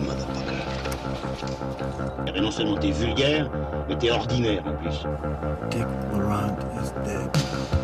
Motherfucker. Eh ben non seulement t'es vulgaire, mais t'es ordinaire en plus. Dick is dead.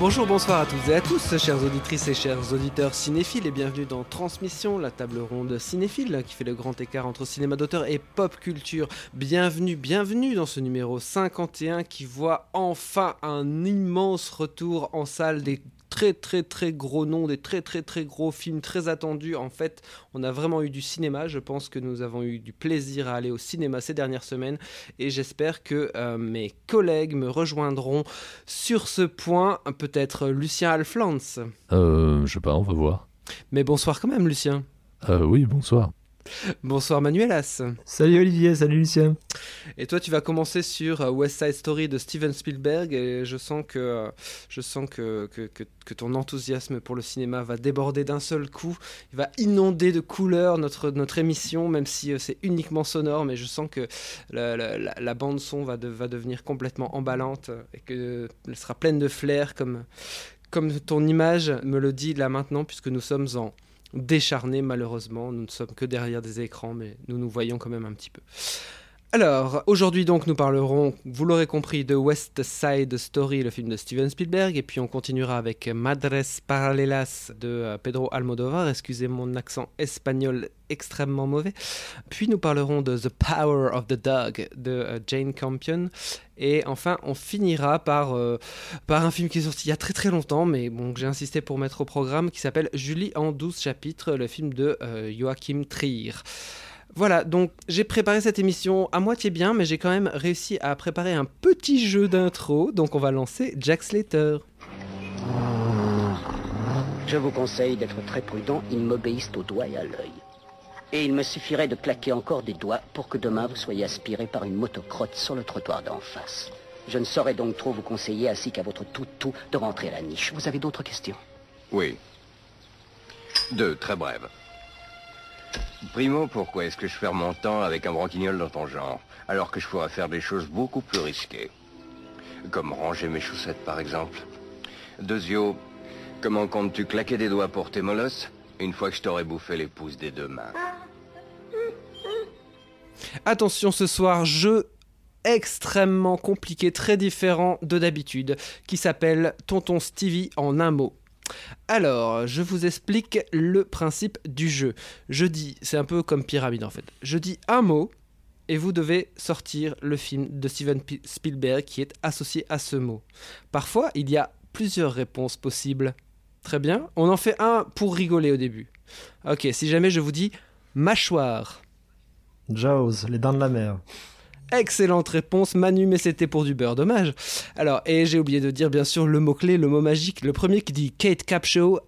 Bonjour, bonsoir à toutes et à tous, chères auditrices et chers auditeurs cinéphiles, et bienvenue dans Transmission, la table ronde cinéphile qui fait le grand écart entre cinéma d'auteur et pop culture. Bienvenue, bienvenue dans ce numéro 51 qui voit enfin un immense retour en salle des très très très gros noms, des très très très gros films très attendus. En fait, on a vraiment eu du cinéma. Je pense que nous avons eu du plaisir à aller au cinéma ces dernières semaines et j'espère que euh, mes collègues me rejoindront sur ce point. Peut-être Lucien Alflans. Euh, je sais pas, on va voir. Mais bonsoir quand même, Lucien. Euh, oui, bonsoir. Bonsoir Manuelas. Salut Olivier, salut Lucien. Et toi, tu vas commencer sur euh, West Side Story de Steven Spielberg et je sens que, euh, je sens que, que, que- que ton enthousiasme pour le cinéma va déborder d'un seul coup. Il va inonder de couleurs notre, notre émission, même si euh, c'est uniquement sonore, mais je sens que la, la- la- la bande son va, de- va devenir complètement emballante et qu'elle sera pleine de flair comme, comme ton image me le dit là maintenant, puisque nous sommes en décharné malheureusement. Nous ne sommes que derrière des écrans, mais nous nous voyons quand même un petit peu. Alors, aujourd'hui donc nous parlerons, vous l'aurez compris, de West Side Story, le film de Steven Spielberg, et puis on continuera avec Madres Paralelas de euh, Pedro Almodovar, excusez mon accent espagnol extrêmement mauvais. Puis nous parlerons de The Power of the Dog de euh, Jane Campion, et enfin on finira par, euh, par un film qui est sorti il y a très très longtemps, mais bon, j'ai insisté pour mettre au programme, qui s'appelle Julie en 12 chapitres, le film de Joachim Trier. Voilà, donc j'ai préparé cette émission à moitié bien, mais j'ai quand même réussi à préparer un petit jeu d'intro, donc on va lancer Jack Slater. Je vous conseille d'être très prudent, ils m'obéissent au doigt et à l'œil. Et il me suffirait de claquer encore des doigts pour que demain vous soyez aspiré par une motocrotte sur le trottoir d'en face. Je ne saurais donc trop vous conseiller, ainsi qu'à votre tout-tout, de rentrer à la niche. Vous avez d'autres questions? Oui. Deux, très brèves. Primo, pourquoi est-ce que je perds mon temps avec un branquignol dans ton genre, alors que je pourrais faire des choses beaucoup plus risquées Comme ranger mes chaussettes, par exemple? Deuxio, comment comptes-tu claquer des doigts pour tes molosses une fois que je t'aurai bouffé les pouces des deux mains? Attention ce soir, jeu extrêmement compliqué, très différent de d'habitude, qui s'appelle Tonton Stevie en un mot. Alors, je vous explique le principe du jeu. Je dis, c'est un peu comme pyramide en fait. Je dis un mot et vous devez sortir le film de Steven Spielberg qui est associé à ce mot. Parfois, il y a plusieurs réponses possibles. Très bien. On en fait un pour rigoler au début. Ok, si jamais je vous dis mâchoire. Jaws, les dents de la mer. Excellente réponse, Manu, mais c'était pour du beurre, dommage. Alors, et j'ai oublié de dire bien sûr le mot-clé, le mot magique, le premier qui dit Kate Capshaw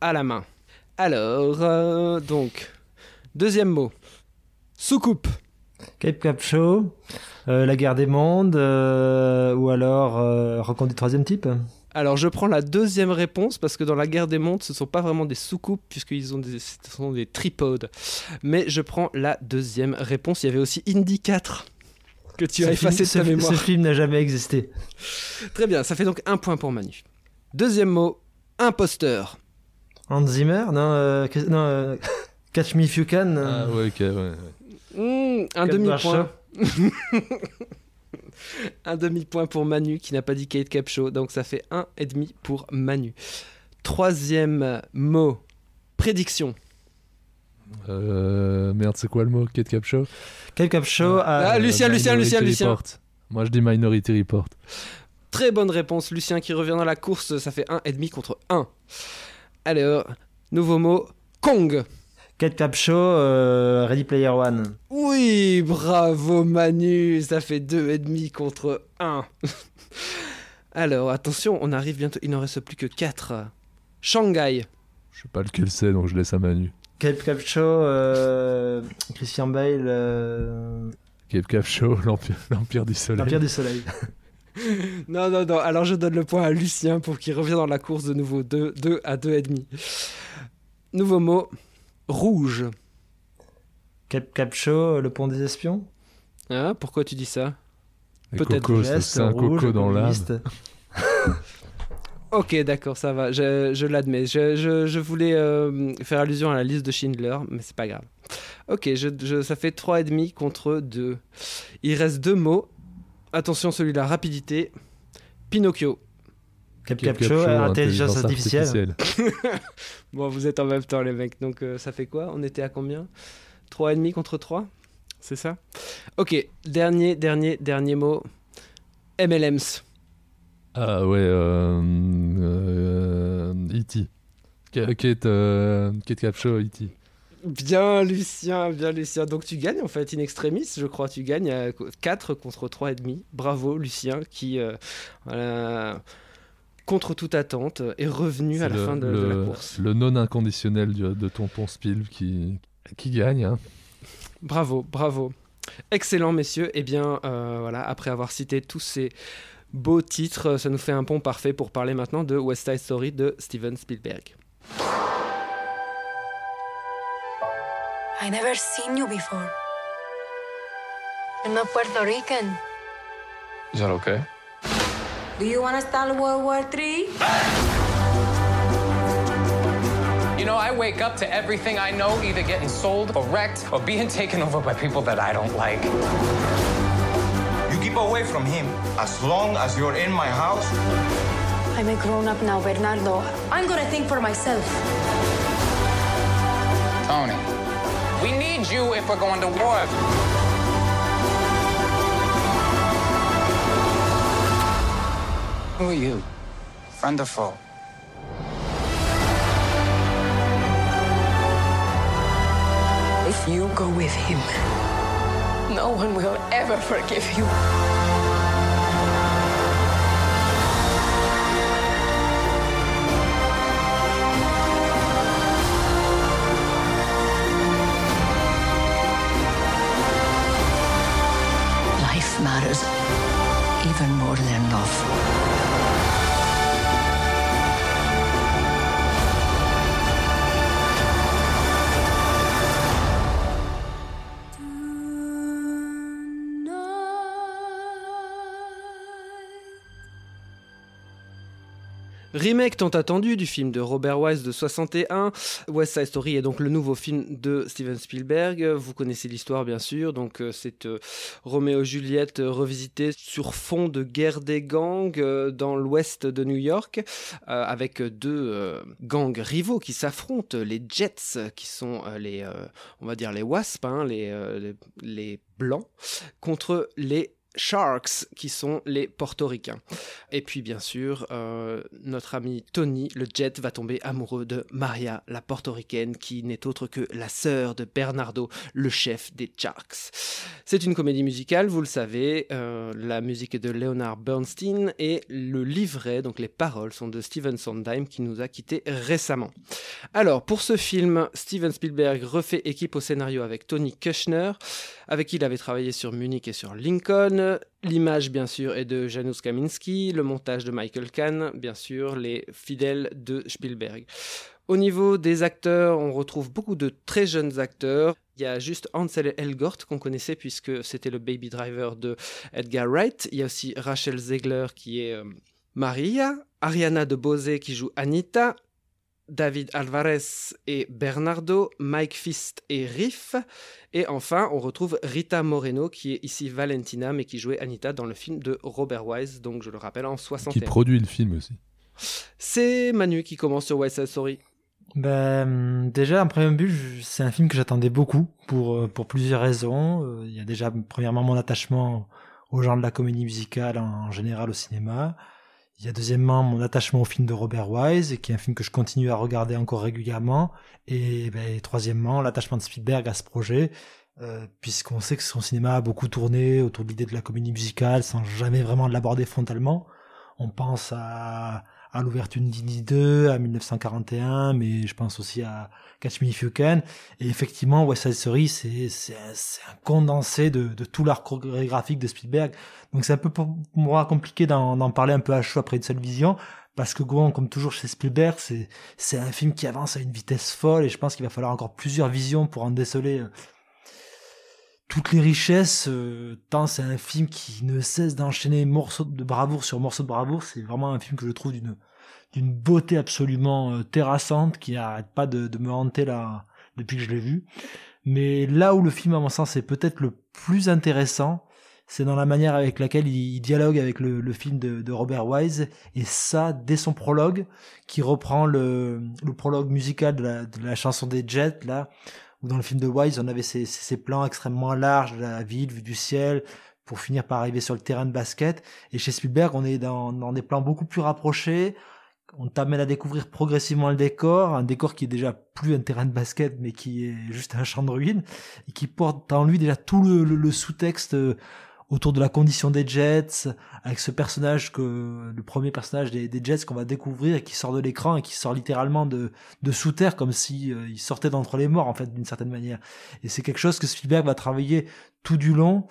à la main. Alors, euh, donc, deuxième mot. Soucoupe. Cape Capshaw, euh, La guerre des mondes, euh, ou alors Rencontre du troisième type. Alors, je prends la deuxième réponse parce que dans la guerre des mondes, ce ne sont pas vraiment des soucoupes puisqu'ils ont des, ce sont des tripodes. Mais je prends la deuxième réponse. Il y avait aussi Indy 4 que tu as effacé film- de ta ce- mémoire. Ce film n'a jamais existé. Très bien, ça fait donc un point pour Manu. Deuxième mot, imposteur. Hans Zimmer Non, euh, que- non euh, Catch Me If You Can. euh, Ah ouais, ok, ouais. ouais. Mmh, un demi-point. un demi-point pour Manu qui n'a pas dit Kate Capshaw, donc ça fait un et demi pour Manu. Troisième mot, prédiction. Euh, merde, c'est quoi le mot? Kate Capshaw? Cape Capshaw. Ah, ah, Lucien, Lucien, Minority Lucien, Lucien. Report. Moi, je dis Minority Report. Très bonne réponse, Lucien qui revient dans la course, ça fait un et demi contre 1. Alors, nouveau mot, Kong. Cape Capshaw, euh, Ready Player One. Oui, bravo Manu, ça fait deux et demi contre 1. Alors, attention, on arrive bientôt, il n'en reste plus que 4. Shanghai. Je sais pas lequel c'est, donc je laisse à Manu. Cape Capshaw, euh, Christian Bale, euh, Cape Capshaw, l'Empire l'Empire du Soleil. L'Empire du Soleil. Non, non, non, alors je donne le point à Lucien pour qu'il revienne dans la course de nouveau, 2 deux, à 2 et demi. Nouveau mot, rouge. Cape Capshaw, Le Pont des Espions. Hein, pourquoi tu dis ça? Peut-être Geste, c'est un rouge, coco dans l'âme. Ok, d'accord, ça va, je, je l'admets. Je, je- je voulais euh, faire allusion à la liste de Schindler, mais c'est pas grave. Ok, je, je- ça fait 3,5 contre 2. Il reste deux mots. Attention, celui-là, rapidité. Pinocchio. Cap Cap Show, intelligence artificielle. Bon, vous êtes en même temps, les mecs, donc euh, ça fait quoi? On était à combien? 3,5 contre 3 C'est ça? Ok, dernier, dernier, dernier mot. MLMs. Ah ouais, euh, euh, E.T. Kate, euh, Kate Capshaw, E.T. Bien, Lucien, bien, Lucien. Donc tu gagnes en fait, in extremis, je crois. Tu gagnes à 4 contre 3,5. Bravo, Lucien, qui, euh, voilà, contre toute attente, est revenu à la le- fin de, la course. Le non inconditionnel du- de Tonton Spiel qui, qui gagne. hein. Bravo, bravo. Excellent, messieurs. Eh bien, euh, voilà, après avoir cité tous ces beaux titres, ça nous fait un pont parfait pour parler maintenant de West Side Story de Steven Spielberg. I never seen you before. You're not Puerto Rican. Is that okay? Do you want to start World War III? You know, I wake up to everything I know either getting sold or wrecked or being taken over by people that I don't like. You keep away from him as long as you're in my house. I'm a grown up now, Bernardo. I'm gonna think for myself. Tony, we need you if we're going to war. Who are you? Friend or foe? If you go with him, no one will ever forgive you. Remake tant attendu du film de Robert Wise de 61. West Side Story est donc le nouveau film de Steven Spielberg. Vous connaissez l'histoire bien sûr. Donc euh, c'est euh, Roméo et Juliette euh, revisité sur fond de guerre des gangs dans l'ouest de New York avec deux gangs rivaux qui s'affrontent. Les Jets qui sont les, on va dire les Wasps, hein, les blancs, contre les Sharks, qui sont les portoricains. Et puis, bien sûr, euh, notre ami Tony, le jet, va tomber amoureux de Maria, la portoricaine, qui n'est autre que la sœur de Bernardo, le chef des Sharks. C'est une comédie musicale, vous le savez. euh, la musique est de Leonard Bernstein et le livret, donc les paroles, sont de Steven Sondheim, qui nous a quittés récemment. Alors, pour ce film, Steven Spielberg refait équipe au scénario avec Tony Kushner, avec qui il avait travaillé sur Munich et sur Lincoln. L'image, bien sûr, est de Janusz Kaminski, le montage de Michael Kahn, bien sûr, les fidèles de Spielberg. Au niveau des acteurs, on retrouve beaucoup de très jeunes acteurs. Il y a juste Ansel Elgort qu'on connaissait puisque c'était le baby driver de Edgar Wright. Il y a aussi Rachel Zegler qui est euh, Maria, Ariana de Bose qui joue Anita, David Alvarez et Bernardo, Mike Fist et Riff. Et enfin, on retrouve Rita Moreno, qui est ici Valentina, mais qui jouait Anita dans le film de Robert Wise, donc je le rappelle en Qui 61. produit le film aussi. C'est Manu qui commence sur West Side Story. Ben, déjà, en premier but, c'est un film que j'attendais beaucoup pour, euh, pour plusieurs raisons. Euh, Il y a déjà, premièrement, mon attachement au genre de la comédie musicale en, en général au cinéma. Il y a deuxièmement mon attachement au film de Robert Wise, qui est un film que je continue à regarder encore régulièrement. Et ben, troisièmement, l'attachement de Spielberg à ce projet, euh, puisqu'on sait que son cinéma a beaucoup tourné autour de l'idée de la comédie musicale sans jamais vraiment l'aborder frontalement. On pense à, à l'ouverture de Dini 2, à 1941, mais je pense aussi à Catch Me If You Can. Et effectivement, West Side Story, c'est, c'est, un, un condensé de, de tout l'art chorégraphique de Spielberg. Donc c'est un peu pour moi compliqué d'en, parler un peu à chaud après une seule vision. Parce que bon, comme toujours chez Spielberg, c'est, c'est un film qui avance à une vitesse folle et je pense qu'il va falloir encore plusieurs visions pour en déceler euh, toutes les richesses, euh, tant c'est un film qui ne cesse d'enchaîner morceaux de bravoure sur morceaux de bravoure. C'est vraiment un film que je trouve d'une d'une beauté absolument euh, terrassante qui n'arrête pas de, me hanter là depuis que je l'ai vu. Mais là où le film, à mon sens, est peut-être le plus intéressant, c'est dans la manière avec laquelle il, dialogue avec le, film de, de, Robert Wise, et ça dès son prologue, qui reprend le, le prologue musical de la, de la, chanson des Jets, là, où dans le film de Wise, on avait ces, plans extrêmement larges la ville, vue du ciel, pour finir par arriver sur le terrain de basket. Et chez Spielberg, on est dans, dans des plans beaucoup plus rapprochés, on t'amène à découvrir progressivement le décor, un décor qui est déjà plus un terrain de basket, mais qui est juste un champ de ruines, et qui porte en lui déjà tout le, sous-texte euh, autour de la condition des Jets, avec ce personnage que le premier personnage des, Jets qu'on va découvrir qui sort de l'écran et qui sort littéralement de, de sous terre comme si euh, il sortait d'entre les morts en fait d'une certaine manière. Et c'est quelque chose que Spielberg va travailler tout du long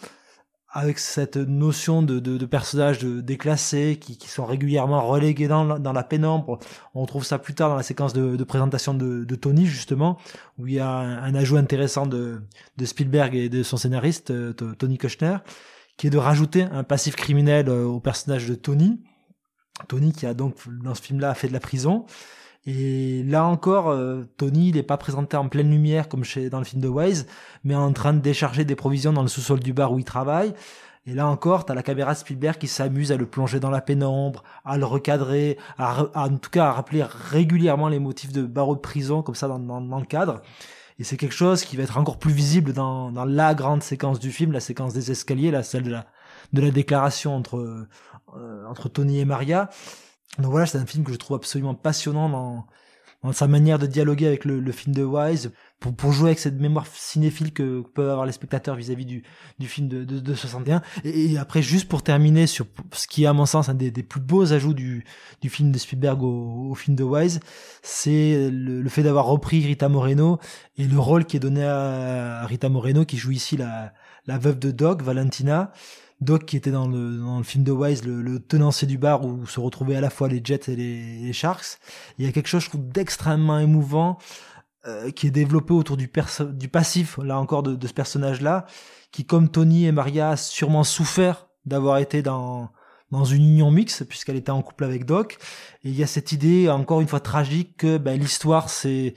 avec cette notion de, de, de personnages déclassés qui, qui, sont régulièrement relégués dans, dans, la pénombre. On trouve ça plus tard dans la séquence de, de présentation de, Tony, justement, où il y a un, ajout intéressant de, de, Spielberg et de son scénariste, euh, Tony Kushner, qui est de rajouter un passif criminel euh, au personnage de Tony. Tony qui a donc, dans ce film-là, fait de la prison. Et là encore, euh, Tony, il n'est pas présenté en pleine lumière comme chez dans le film de Wise, mais en train de décharger des provisions dans le sous-sol du bar où il travaille. Et là encore, t'as la caméra Spielberg qui s'amuse à le plonger dans la pénombre, à le recadrer, à, en tout cas à rappeler régulièrement les motifs de barreau de prison comme ça dans, dans, le cadre. Et c'est quelque chose qui va être encore plus visible dans, dans la grande séquence du film, la séquence des escaliers, la celle de la, de la déclaration entre, euh, entre Tony et Maria. Donc voilà, c'est un film que je trouve absolument passionnant dans, dans sa manière de dialoguer avec le, le film de Wise, pour, pour, jouer avec cette mémoire cinéphile que, peuvent avoir les spectateurs vis-à-vis du, du film de, de, de 61. Et, après, juste pour terminer sur ce qui est à mon sens un des, des plus beaux ajouts du, du film de Spielberg au, au film de Wise, c'est le, le, fait d'avoir repris Rita Moreno et le rôle qui est donné à Rita Moreno, qui joue ici la, la veuve de Doc, Valentina. Doc qui était dans le, film de Wise, le, tenancier du bar où se retrouvaient à la fois les Jets et les, Sharks. Il y a quelque chose, je trouve, d'extrêmement émouvant euh, qui est développé autour du, passif, là encore, de, ce personnage-là, qui, comme Tony et Maria, a sûrement souffert d'avoir été dans dans une union mixte puisqu'elle était en couple avec Doc et il y a cette idée encore une fois tragique que ben, l'histoire c'est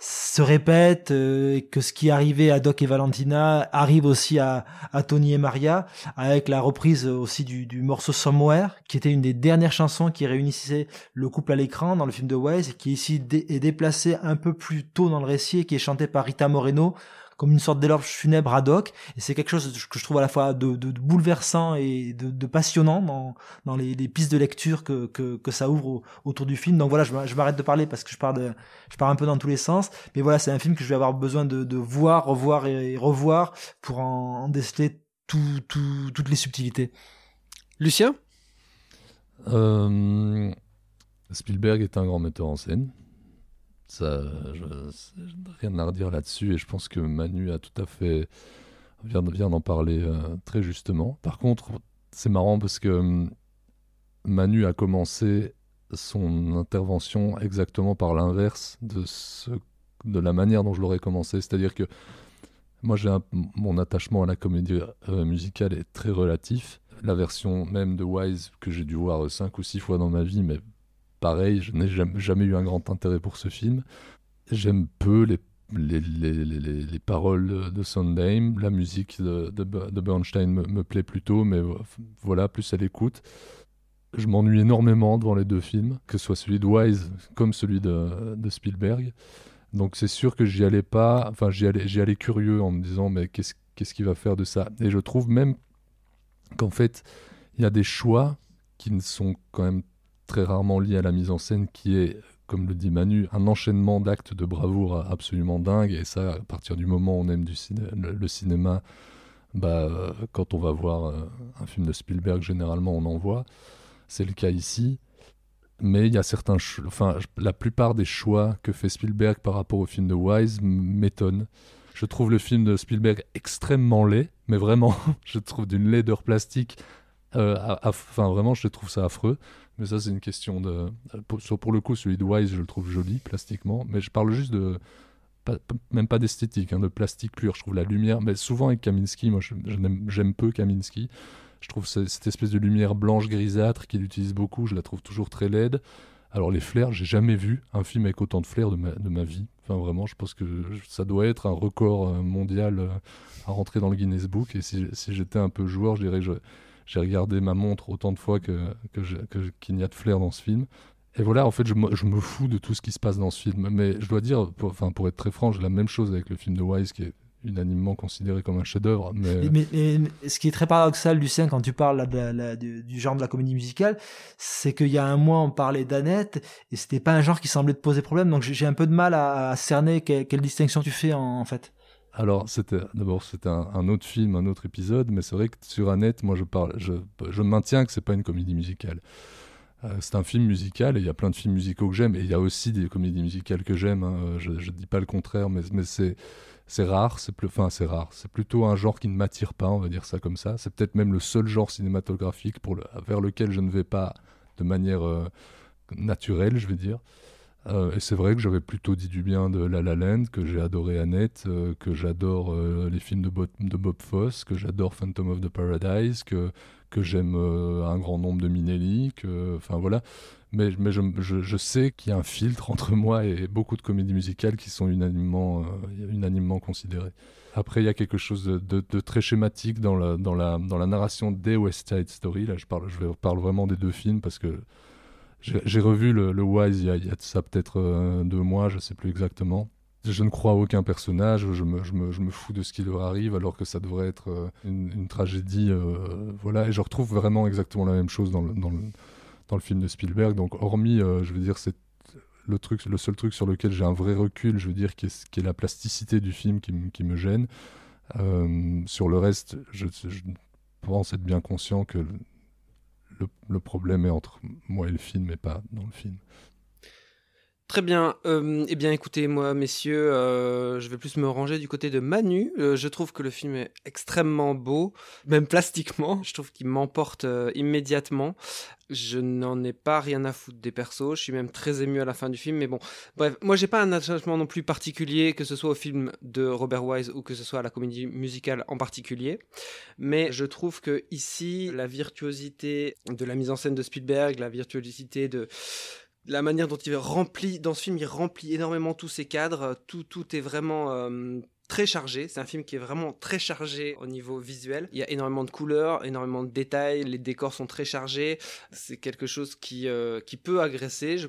se répète, euh, que ce qui arrivait à Doc et Valentina arrive aussi à, à Tony et Maria, avec la reprise aussi du, du, morceau Somewhere, qui était une des dernières chansons qui réunissait le couple à l'écran dans le film de Wise, et qui ici est déplacé un peu plus tôt dans le récit, et qui est chanté par Rita Moreno, comme une sorte d'éloge funèbre ad hoc. Et c'est quelque chose que je trouve à la fois de, de, bouleversant et de, de, passionnant dans, dans les, les, pistes de lecture que, que, que ça ouvre autour du film. Donc voilà, je, m'arrête de parler parce que je pars, de, je pars un peu dans tous les sens. Mais voilà, c'est un film que je vais avoir besoin de, de voir, revoir et revoir pour en, en déceler tout, tout, toutes les subtilités. Lucien? Euh, Spielberg est un grand metteur en scène. Ça, je, rien à redire là-dessus et je pense que Manu a tout à fait vient, vient d'en parler euh, très justement. Par contre, c'est marrant parce que hum, Manu a commencé son intervention exactement par l'inverse de de la manière dont je l'aurais commencé, c'est-à-dire que moi j'ai mon attachement à la comédie euh, musicale est très relatif. La version même de Wise que j'ai dû voir cinq ou six fois dans ma vie, mais pareil, je n'ai jamais, eu un grand intérêt pour ce film. J'aime peu les, les, les, les, paroles de Sondheim, la musique de, de, Bernstein me, me, plaît plutôt, mais voilà, plus à l'écoute. Je m'ennuie énormément devant les deux films, que ce soit celui de Wise comme celui de, de Spielberg. Donc c'est sûr que j'y allais pas, enfin j'y allais, j'y allais curieux en me disant mais qu'est-ce qu'est-ce qu'il va faire de ça? Et je trouve même qu'en fait il y a des choix qui ne sont quand même très rarement lié à la mise en scène, qui est, comme le dit Manu, un enchaînement d'actes de bravoure absolument dingue. Et ça, à partir du moment où on aime le, cinéma, bah, quand on va voir euh, un film de Spielberg, généralement on en voit. C'est le cas ici. Mais il y a certains, enfin, la plupart des choix que fait Spielberg par rapport au film de Wise m'étonnent. Je trouve le film de Spielberg extrêmement laid, mais vraiment, je trouve d'une laideur plastique. Euh, enfin, vraiment, je trouve ça affreux. Mais ça, c'est une question de. Pour, le coup, celui de Wise, je le trouve joli plastiquement. Mais je parle juste de. même pas d'esthétique, hein, de plastique pur. Je trouve la lumière, mais souvent avec Kaminski, moi j'aime peu Kaminski. Je trouve cette espèce de lumière blanche grisâtre qu'il utilise beaucoup, je la trouve toujours très laide. Alors les flares, j'ai jamais vu un film avec autant de flares de ma, de ma vie. Enfin vraiment, je pense que ça doit être un record euh, mondial euh, à rentrer dans le Guinness Book. Et si, j'étais un peu joueur, je dirais que j'ai regardé ma montre autant de fois que, qu'il n'y a de flair dans ce film. Et voilà, en fait, je me, fous de tout ce qui se passe dans ce film. Mais je dois dire, pour, enfin, pour être très franc, j'ai la même chose avec le film de Wise, qui est unanimement considéré comme un chef-d'œuvre. Mais... Mais, ce qui est très paradoxal, Lucien, quand tu parles du, genre de la comédie musicale, c'est qu'il y a un mois, on parlait d'Annette, et c'était pas un genre qui semblait te poser problème. Donc j'ai un peu de mal à, cerner quelle, distinction tu fais en, fait. Alors, d'abord c'était un, autre film, un autre épisode, mais c'est vrai que sur Annette, moi je parle, je, je maintiens que c'est pas une comédie musicale. Euh, c'est un film musical et il y a plein de films musicaux que j'aime et il y a aussi des comédies musicales que j'aime. Hein. je, ne dis pas le contraire, mais, mais c'est rare, c'est enfin rare, c'est plutôt un genre qui ne m'attire pas, on va dire ça comme ça. C'est peut-être même le seul genre cinématographique pour le, vers lequel je ne vais pas de manière euh, naturelle, je vais dire. Euh, et c'est vrai que j'avais plutôt dit du bien de La La Land, que j'ai adoré Annette, euh, que j'adore les films de, Bob Fosse, que j'adore Phantom of the Paradise, que, que j'aime un grand nombre de Minelli, que, enfin voilà mais, mais je, je, sais qu'il y a un filtre entre moi et beaucoup de comédies musicales qui sont unanimement, euh, unanimement considérées. Après, il y a quelque chose de, de, très schématique dans la, dans, la, dans la narration des West Side Story. Là, je parle, je parle vraiment des deux films parce que j'ai revu le, Wise il y, a, ça peut-être euh, deux mois, je ne sais plus exactement. Je ne crois à aucun personnage, je me, fous de ce qui leur arrive alors que ça devrait être euh, une, tragédie. voilà, et je retrouve vraiment exactement la même chose dans le, film de Spielberg. Donc, hormis, euh, je veux dire, c'est le seul truc sur lequel j'ai un vrai recul, je veux dire, qui est, la plasticité du film qui, me gêne. Euh, sur le reste, je, pense être bien conscient que le, problème est entre moi et le film, et pas dans le film. Très bien. Euh, eh bien, écoutez, moi, messieurs, euh, je vais plus me ranger du côté de Manu. Euh, je trouve que le film est extrêmement beau, même plastiquement. Je trouve qu'il m'emporte immédiatement. Je n'en ai pas rien à foutre des persos. Je suis même très ému à la fin du film. Mais bon, bref, moi, j'ai pas un attachement non plus particulier, que ce soit au film de Robert Wise ou que ce soit à la comédie musicale en particulier. Mais je trouve que ici, la virtuosité de la mise en scène de Spielberg, la virtuosité de la manière dont il remplit dans ce film, il remplit énormément tous ses cadres. Tout, tout est vraiment euh, très chargé. C'est un film qui est vraiment très chargé au niveau visuel. Il y a énormément de couleurs, énormément de détails. Les décors sont très chargés. C'est quelque chose qui, euh, qui peut agresser. Je,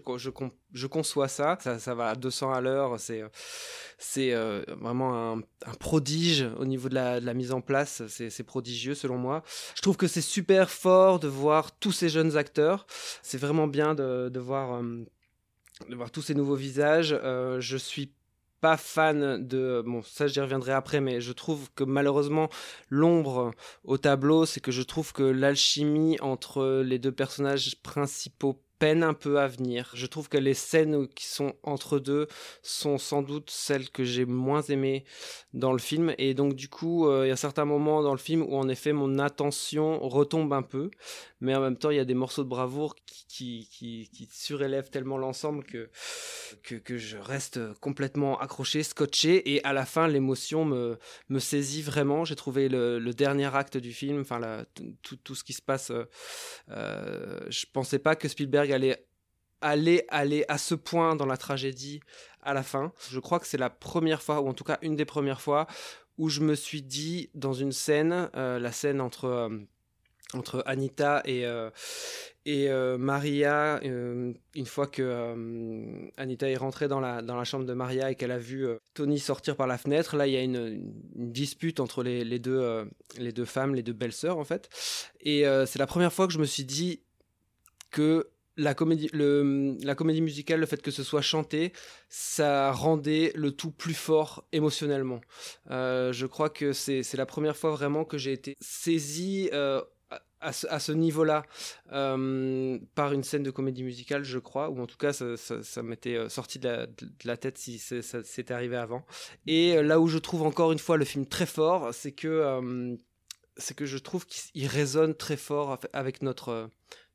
je, conçois ça. ça. Ça va à 200 à l'heure. C'est, euh, vraiment un, prodige au niveau de la, mise en place. C'est, c'est prodigieux selon moi. Je trouve que c'est super fort de voir tous ces jeunes acteurs. C'est vraiment bien de, de voir. Euh, de voir tous ces nouveaux visages. je suis pas fan de bon ça j'y reviendrai après mais je trouve que malheureusement l'ombre au tableau c'est que je trouve que l'alchimie entre les deux personnages principaux peine un peu à venir. Je trouve que les scènes qui sont entre deux sont sans doute celles que j'ai moins aimées dans le film. Et donc du coup, euh, il y a certains moments dans le film où en effet mon attention retombe un peu. Mais en même temps, il y a des morceaux de bravoure qui, qui, qui, surélèvent tellement l'ensemble que, que, je reste complètement accroché, scotché. Et à la fin, l'émotion me, me saisit vraiment. J'ai trouvé le, dernier acte du film, enfin tout, tout, ce qui se passe. Euh, euh, je pensais pas que Spielberg aller, aller, aller à ce point dans la tragédie à la fin. Je crois que c'est la première fois, ou en tout cas une des premières fois, où je me suis dit dans une scène, euh, la scène entre, euh, entre Anita et, euh, et Maria, une fois que Anita est rentrée dans la, dans la chambre de Maria et qu'elle a vu Tony sortir par la fenêtre, là il y a une, une dispute entre les, les deux, les deux femmes, les deux belles-sœurs en fait. Et c'est la première fois que je me suis dit que la comédie, la comédie musicale, le fait que ce soit chanté, ça rendait le tout plus fort émotionnellement. Euh, je crois que c'est la première fois vraiment que j'ai été saisi euh, à ce, niveau-là euh, par une scène de comédie musicale, je crois, ou en tout cas ça, m'était sorti de la, de la, tête si ça s'était arrivé avant. Et là où je trouve encore une fois le film très fort, c'est que que je trouve qu'il résonne très fort avec notre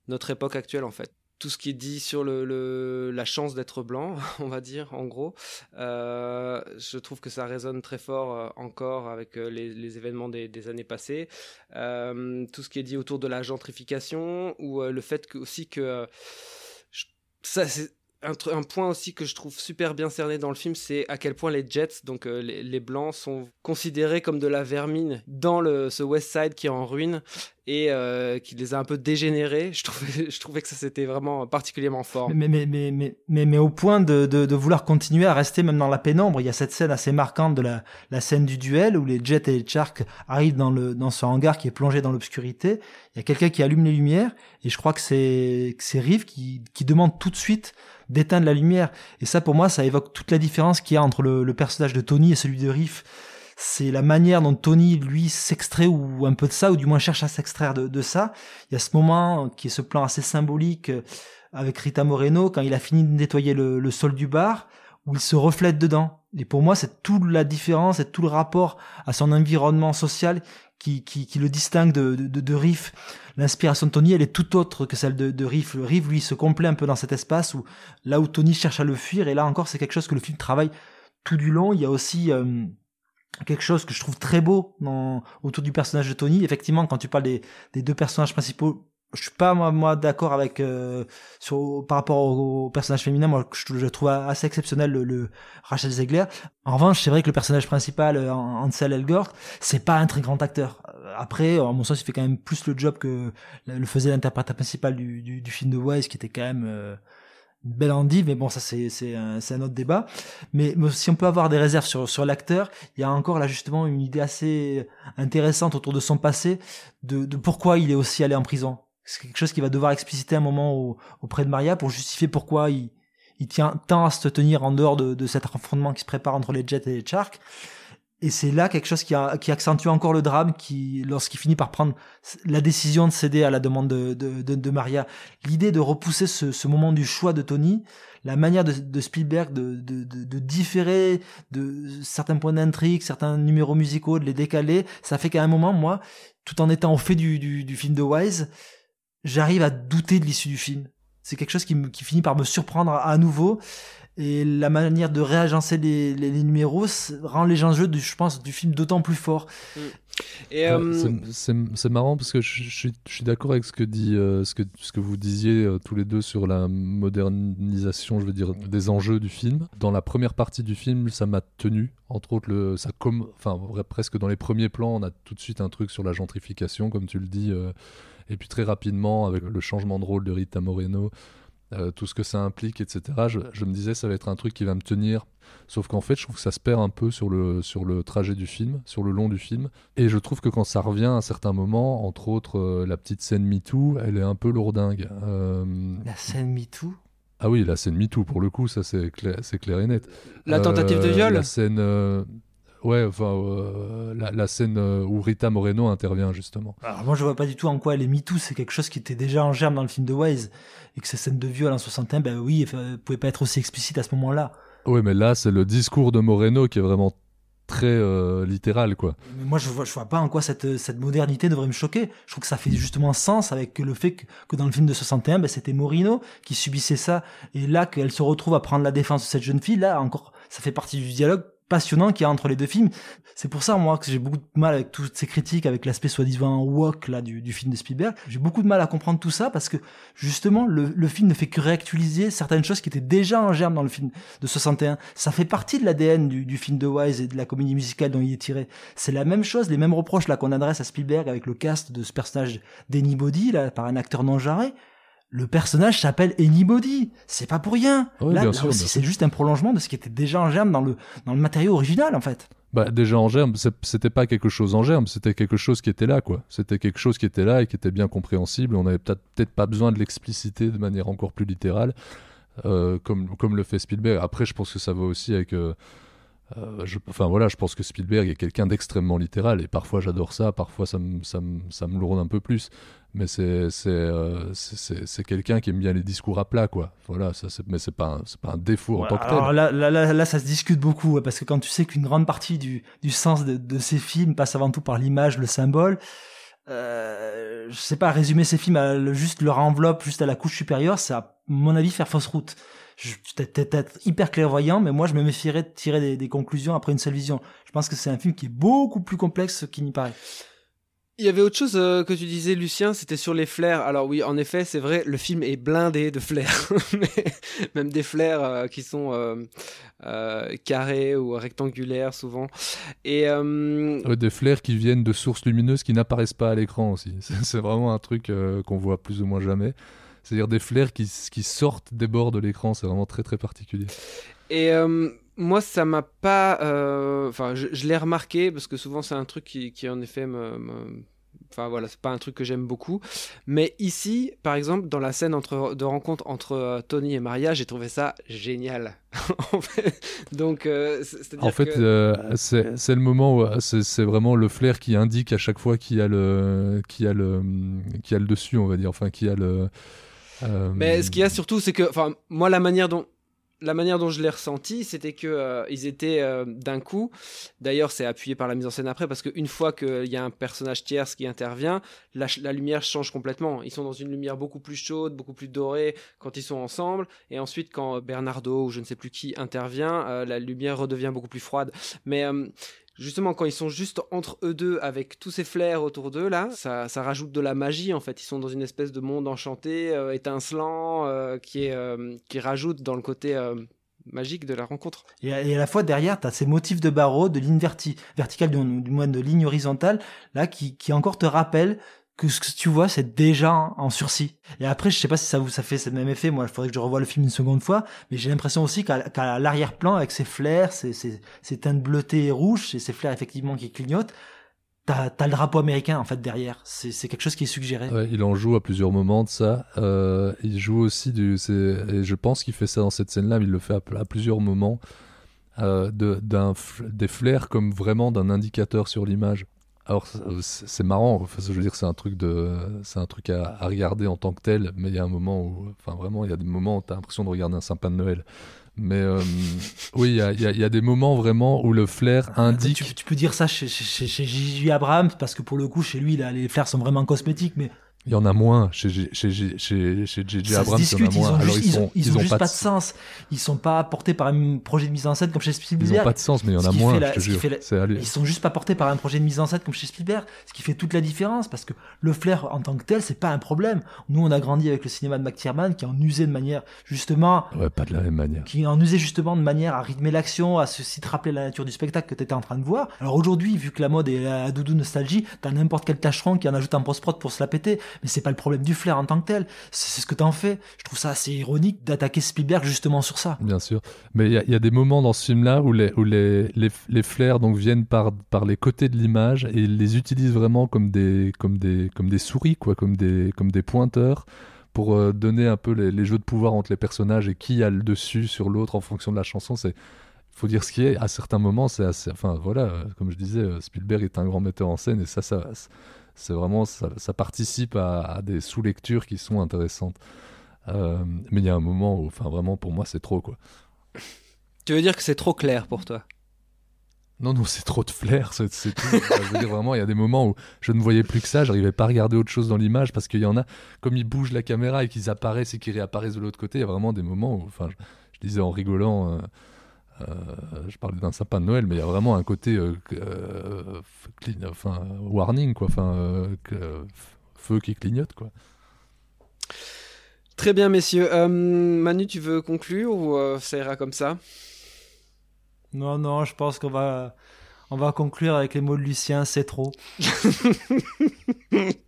notre époque actuelle en fait tout ce qui est dit sur le, la chance d'être blanc, on va dire, en gros. Euh, je trouve que ça résonne très fort euh, encore avec euh, les, événements des, années passées. Tout ce qui est dit autour de la gentrification ou le fait que, aussi que ça un, point aussi que je trouve super bien cerné dans le film, c'est à quel point les Jets, donc euh, les, blancs, sont considérés comme de la vermine dans le, ce West Side qui est en ruine et euh, qui les a un peu dégénérés. Je trouvais, je trouvais que ça c'était vraiment particulièrement fort. Mais, mais, mais, mais, mais, mais au point de, de, vouloir continuer à rester même dans la pénombre, il y a cette scène assez marquante de la, la scène du duel où les Jets et les Sharks arrivent dans, le, dans ce hangar qui est plongé dans l'obscurité. Il y a quelqu'un qui allume les lumières et je crois que c'est Reeve qui, qui demande tout de suite d'éteindre la lumière. Et ça, pour moi, ça évoque toute la différence qu'il y a entre le, personnage de Tony et celui de Reeve. C'est la manière dont Tony, lui, s'extrait ou un peu de ça, ou du moins cherche à s'extraire de, de ça. Il y a ce moment qui est ce plan assez symbolique euh, avec Rita Moreno quand il a fini de nettoyer le, le sol du bar, où il se reflète dedans. Et pour moi, c'est toute la différence et tout le rapport à son environnement social qui, le distingue de, de, Riff. L'inspiration de Tony, elle est tout autre que celle de, Riff. Riff, lui, se complaît un peu dans cet espace où, là où Tony cherche à le fuir, et là encore, c'est quelque chose que le film travaille tout du long. Il y a aussi euh, quelque chose que je trouve très beau autour du personnage de Tony. Effectivement, quand tu parles des deux personnages principaux, je suis pas moi, moi d'accord avec euh, sur par rapport au, au personnage féminin. Moi, je, trouve assez exceptionnel le, le Rachel Zegler. En revanche, c'est vrai que le personnage principal, euh, Ansel Elgort, c'est pas un très grand acteur. Euh, Après, à mon sens, il fait quand même plus le job que le faisait l'interprète principal du, du, du, film de Wise, qui était quand même euh, belle endive, mais bon, ça c'est c'est un, un autre débat. Mais, mais, si on peut avoir des réserves sur sur l'acteur, il y a encore là justement une idée assez intéressante autour de son passé, de, de pourquoi il est aussi allé en prison. C'est quelque chose qu'il va devoir expliciter un moment au, auprès de Maria pour justifier pourquoi il, il tient tant à se tenir en dehors de, de cet affrontement qui se prépare entre les Jets et les Sharks. Et c'est là quelque chose qui, a, qui accentue encore le drame, qui, lorsqu'il finit par prendre la décision de céder à la demande de, de, de, Maria, l'idée de repousser ce, ce, moment du choix de Tony, la manière de, Spielberg de, différer de certains points d'intrigue, certains numéros musicaux, de les décaler, ça fait qu'à un moment, moi, tout en étant au fait du, du, du film de Wise, j'arrive à douter de l'issue du film. C'est quelque chose qui, me, qui finit par me surprendre à, nouveau. Et la manière de réagencer les, les, les numéros rend les enjeux, du, je pense, du film d'autant plus fort. Mm. Euh... c'est marrant parce que je, je suis, je suis d'accord avec ce que dit, euh, ce que ce que vous disiez euh, tous les deux sur la modernisation, je veux dire, des enjeux du film. Dans la première partie du film, ça m'a tenu. Entre autres, le, ça comme, enfin presque dans les premiers plans, on a tout de suite un truc sur la gentrification, comme tu le dis. Et puis très rapidement, avec le changement de rôle de Rita Moreno, euh, tout ce que ça implique, etc. Je, je, me disais, ça va être un truc qui va me tenir. Sauf qu'en fait, je trouve que ça se perd un peu sur le, sur le trajet du film, sur le long du film. Et je trouve que quand ça revient à certains moments, entre autres euh, la petite scène MeToo, elle est un peu lourdingue. Euh... La scène MeToo? Ah oui, la scène MeToo, pour le coup, ça c'est clair, clair et net. La tentative de viol? La scène. Euh, Ouais, enfin, euh, la, la, scène où Rita Moreno intervient justement. Alors moi, je vois pas du tout en quoi elle est MeToo. C'est quelque chose qui était déjà en germe dans le film de Wise. Et que ces scènes de viol en 61, ben oui, elle pouvait pas être aussi explicite à ce moment-là. Oui, mais là, c'est le discours de Moreno qui est vraiment très euh, littéral, quoi. Mais moi, je vois, je vois pas en quoi cette, cette modernité devrait me choquer. Je trouve que ça fait justement sens avec le fait que, que dans le film de 61, ben, c'était Moreno qui subissait ça. Et là, qu'elle se retrouve à prendre la défense de cette jeune fille, là, encore, ça fait partie du dialogue passionnant qu'il y a entre les deux films. C'est pour ça, moi, que j'ai beaucoup de mal avec toutes ces critiques, avec l'aspect soi-disant woke, là, du, du film de Spielberg. J'ai beaucoup de mal à comprendre tout ça parce que, justement, le, le film ne fait que réactualiser certaines choses qui étaient déjà en germe dans le film de 61. Ça fait partie de l'ADN du, du film de Wise et de la comédie musicale dont il est tiré. C'est la même chose, les mêmes reproches, là, qu'on adresse à Spielberg avec le cast de ce personnage d'Anybody, là, par un acteur non jarré le personnage s'appelle Anybody. C'est pas pour rien. Oui, là, là sûr, aussi, c'est juste un prolongement de ce qui était déjà en germe dans le, dans le matériau original, en fait. Bah, déjà en germe, c'était pas quelque chose en germe, c'était quelque chose qui était là, quoi. C'était quelque chose qui était là et qui était bien compréhensible. On avait peut-être peut pas besoin de l'expliciter de manière encore plus littérale, euh, comme, comme le fait Spielberg. Après, je pense que ça va aussi avec. Euh, euh, je, enfin voilà, je pense que Spielberg est quelqu'un d'extrêmement littéral et parfois j'adore ça, parfois ça me, ça, me, ça me lourde un peu plus. Mais c'est euh, quelqu'un qui aime bien les discours à plat, quoi. Voilà, ça, mais c'est pas, un, pas un défaut ouais, en tant que tel. Là, là, là, là, ça se discute beaucoup, parce que quand tu sais qu'une grande partie du, du sens de, de, ces films passe avant tout par l'image, le symbole, euh, je sais pas, résumer ces films à juste leur enveloppe, juste à la couche supérieure, c'est à mon avis faire fausse route. Peut-être hyper clairvoyant, mais moi je me méfierais de tirer des, des conclusions après une seule vision. Je pense que c'est un film qui est beaucoup plus complexe qu'il n'y paraît. Il y avait autre chose euh, que tu disais, Lucien, c'était sur les flares. Alors oui, en effet, c'est vrai, le film est blindé de flares, même des flares euh, qui sont euh, euh, carrés ou rectangulaires souvent. Et euh, Ouais, des flares qui viennent de sources lumineuses qui n'apparaissent pas à l'écran aussi. C'est c'est vraiment un truc euh, qu'on voit plus ou moins jamais. C'est-à-dire des flares qui, qui sortent des bords de l'écran. C'est vraiment très très particulier. Et euh, moi, ça m'a pas. euh, Enfin, je, je l'ai remarqué parce que souvent, c'est un truc qui, qui en effet me. me- Enfin voilà, c'est pas un truc que j'aime beaucoup. Mais ici, par exemple, dans la scène entre, de rencontre entre euh, Tony et Maria, j'ai trouvé ça génial. En fait, Donc, euh, c'est- En fait, que- euh, c'est le moment où c'est c'est vraiment le flair qui indique à chaque fois qu'il y a le, qui a le, qui a le dessus, on va dire. Enfin, qui a le. Euh, Mais ce qu'il y a surtout, c'est que, enfin, moi, la manière dont, la manière dont je l'ai ressenti, c'était que euh, ils étaient euh, d'un coup. D'ailleurs, c'est appuyé par la mise en scène après, parce qu'une fois qu'il y a un personnage tierce qui intervient, la, lumière change complètement. Ils sont dans une lumière beaucoup plus chaude, beaucoup plus dorée quand ils sont ensemble, et ensuite quand Bernardo ou je ne sais plus qui intervient, la lumière redevient beaucoup plus froide. Mais Justement, quand ils sont juste entre eux deux avec tous ces flares autour d'eux, là, ça, ça rajoute de la magie en fait. Ils sont dans une espèce de monde enchanté, euh, étincelant, euh, qui, est, euh, qui rajoute dans le côté magique de la rencontre. Et, à- la fois derrière, tu as ces motifs de barreaux, de ligne verti verticale, du, du moins de ligne horizontale, là, qui, qui encore te rappellent que ce que tu vois, c'est déjà en, sursis. Et après, je sais pas si ça vous ça fait ce même effet. Moi, il faudrait que je revoie le film une seconde fois, mais j'ai l'impression aussi qu'à qu'à l'arrière-plan, avec ces flares, ces, ces, ces teintes bleutées et rouges, et ces flares effectivement qui clignotent, t'as as le drapeau américain en fait derrière. C'est quelque chose qui est suggéré. Ouais, il en joue à plusieurs moments de ça. Euh, il joue aussi du. Et je pense qu'il fait ça dans cette scène-là, mais il le fait à, plusieurs moments. euh, de, des flares comme vraiment d'un indicateur sur l'image. Alors c'est c'est marrant, enfin, je veux dire c'est un truc de, c'est un truc à, à regarder en tant que tel, mais il y a un moment où, enfin vraiment il y a des moments où t'as l'impression de regarder un sapin de Noël. Mais euh, oui, il y a, il y a- il y a des moments vraiment où le flair indique. Tu, tu peux dire ça chez, chez, chez. Abrams, parce que pour le coup, chez lui, là, les flares sont vraiment cosmétiques, mais Il y en a moins chez J- chez J- chez chez J.J. Abrams, il y en a discute. Ils moins. ont Alors juste, ils ils ont- ils ont juste pas, pas de sens. Ils sont pas portés par un projet de mise en scène comme chez Spielberg. Ils ont pas de sens, mais il y en a moins, fait je la- te jure. la- Ils sont juste pas portés par un projet de mise en scène comme chez Spielberg, ce qui fait toute la différence parce que le flair en tant que tel, c'est pas un problème. Nous, on a grandi avec le cinéma de McTiernan qui en usait de manière justement Ouais, pas de la même manière. qui en usait justement de manière à rythmer l'action, à ceci te rappeler la nature du spectacle que tu étais en train de voir. Alors aujourd'hui, vu que la mode est à doudou nostalgie, t'as n'importe quel tâcheron qui en ajoute un post-prod pour se la péter, mais c'est pas le problème du flair en tant que tel. C'est ce que t'en fais. Je trouve ça assez ironique d'attaquer Spielberg justement sur ça. Bien sûr. Mais il y, a- des moments dans ce film-là où, les, où les, les, les flares donc, viennent par, par les côtés de l'image et ils les utilisent vraiment comme des, comme des, comme des souris, quoi, comme, des, comme des pointeurs pour euh, donner un peu les, les jeux de pouvoir entre les personnages et qui a le dessus sur l'autre en fonction de la chanson. C'est faut dire ce qui est. À certains moments, c'est assez. Enfin voilà, euh, comme je disais, euh, Spielberg est un grand metteur en scène et ça, ça c'est vraiment ça, ça participe à, à des sous-lectures qui sont intéressantes. Euh, mais il y a un moment où, enfin vraiment, pour moi, c'est trop quoi. Tu veux dire que c'est trop clair pour toi? Non, non, c'est trop de flair, c'est tout. Je veux dire, vraiment, il y a des moments où je ne voyais plus que ça, j'arrivais pas à regarder autre chose dans l'image parce qu'il y en a, comme ils bougent la caméra et qu'ils apparaissent et qu'ils réapparaissent de l'autre côté, il y a vraiment des moments où, enfin, je, je disais en rigolant, euh, euh, je parlais d'un sapin de Noël, mais il y a vraiment un côté, euh, euh, clean- enfin, warning, quoi, enfin, euh, que- feu qui clignote, quoi. Très bien, messieurs. Euh, Manu, tu veux conclure ou euh, ça ira comme ça? Non, non, je pense qu'on va, on va conclure avec les mots de Lucien, c'est trop.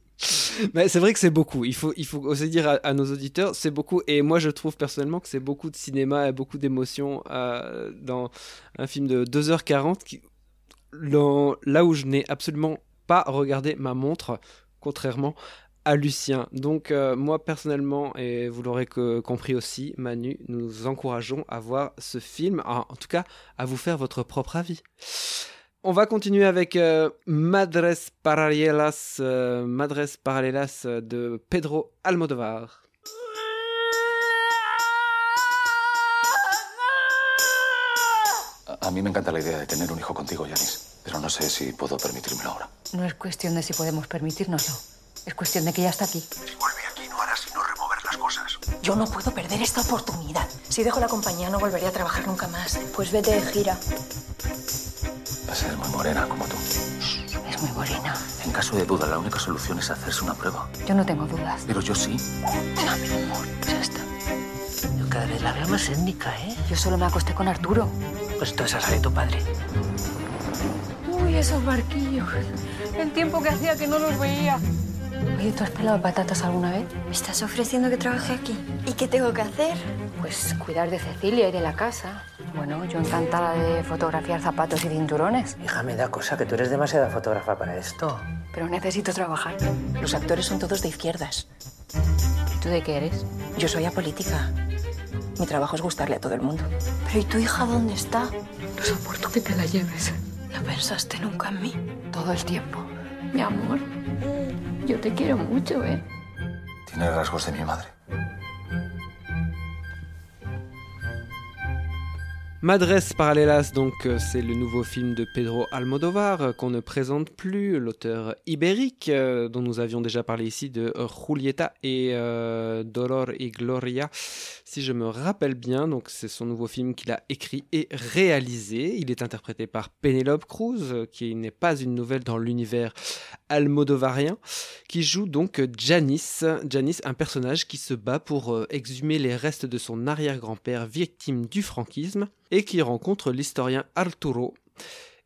Mais c'est vrai que c'est beaucoup. Il faut, il faut aussi dire à, nos auditeurs, c'est beaucoup. Et moi, je trouve personnellement que c'est beaucoup de cinéma et beaucoup d'émotions euh, dans un film de 2h40. Qui, dans- là où je n'ai absolument pas regardé ma montre, contrairement à Lucien. Donc, euh, moi, personnellement, et vous l'aurez compris aussi, Manu, nous encourageons à voir ce film. En tout cas, à vous faire votre propre avis. On va continuer avec euh, Madres Paralelas, euh, Madres Paralelas de Pedro Almodovar. A- A mí me encanta la idea de tener un hijo contigo, Yanis, pero no sé si puedo permitírmelo ahora. No es cuestión de si podemos permitirnoslo. Es cuestión de que ya está aquí. Si vuelve aquí no hará sino remover las cosas. Yo no puedo perder esta oportunidad. Si dejo la compañía no volveré a trabajar nunca más. Pues vete de gira. Va a ser muy morena como tú. Es muy morena. En caso de duda, la única solución es hacerse una prueba. Yo no tengo dudas. Pero yo sí. No, mi amor. Ya está. Yo cada vez la veo más étnica, ¿eh? Yo solo me acosté con Arturo. Pues tú esa de tu padre. Uy, esos barquillos. El tiempo que hacía que no los veía. Oye, ¿tú has pelado patatas alguna vez? ¿Me estás ofreciendo que trabaje aquí? ¿Y qué tengo que hacer? Pues cuidar de Cecilia y de la casa. Bueno, yo encantada de fotografiar zapatos y cinturones. Hija, me da cosa que tú eres demasiada fotógrafa para esto. Pero necesito trabajar. Los actores son todos de izquierdas. ¿Y tú de qué eres? Yo soy apolítica. Mi trabajo es gustarle a todo el mundo. Pero ¿y tu hija dónde está? No soporto que te la lleves. ¿No pensaste nunca en mí? Todo el tiempo. Mi amor, yo te quiero mucho, ¿eh? Tiene rasgos de mi madre. Madres Paralelas, donc euh, c'est le nouveau film de Pedro Almodovar euh, qu'on ne présente plus, l'auteur ibérique euh, dont nous avions déjà parlé ici de Julieta et Dolor y Gloria, si je me rappelle bien. Donc c'est son nouveau film qu'il a écrit et réalisé. Il est interprété par Penelope Cruz, euh, qui n'est pas une nouvelle dans l'univers almodovarien, qui joue donc Janice. Janice, un personnage qui se bat pour euh, exhumer les restes de son arrière-grand-père victime du franquisme et qui rencontre l'historien Arturo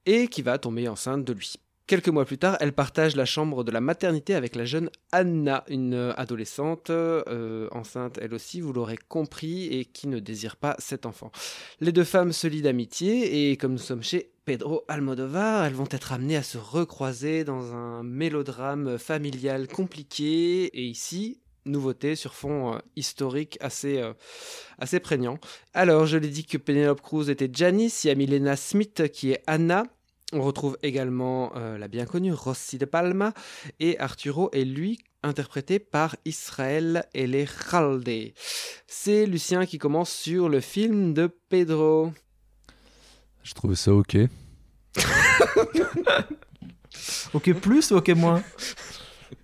et qui va tomber enceinte de lui. Quelques mois plus tard, elle partage la chambre de la maternité avec la jeune Anna, une adolescente euh, enceinte elle aussi, vous l'aurez compris, et qui ne désire pas cet enfant. Les deux femmes se lient d'amitié et comme nous sommes chez Pedro Almodovar, elles vont être amenées à se recroiser dans un mélodrame familial compliqué et ici, nouveauté sur fond euh, historique assez, euh, assez prégnant. Alors, je l'ai dit que Penelope Cruz était Janice, il y a Milena Smith qui est Anna. On retrouve également euh, la bien connue Rossi de Palma et Arturo est lui interprété par Israël Elejalde. C'est Lucien qui commence sur le film de Pedro. Je trouvais ça ok. ok plus ou ok moins?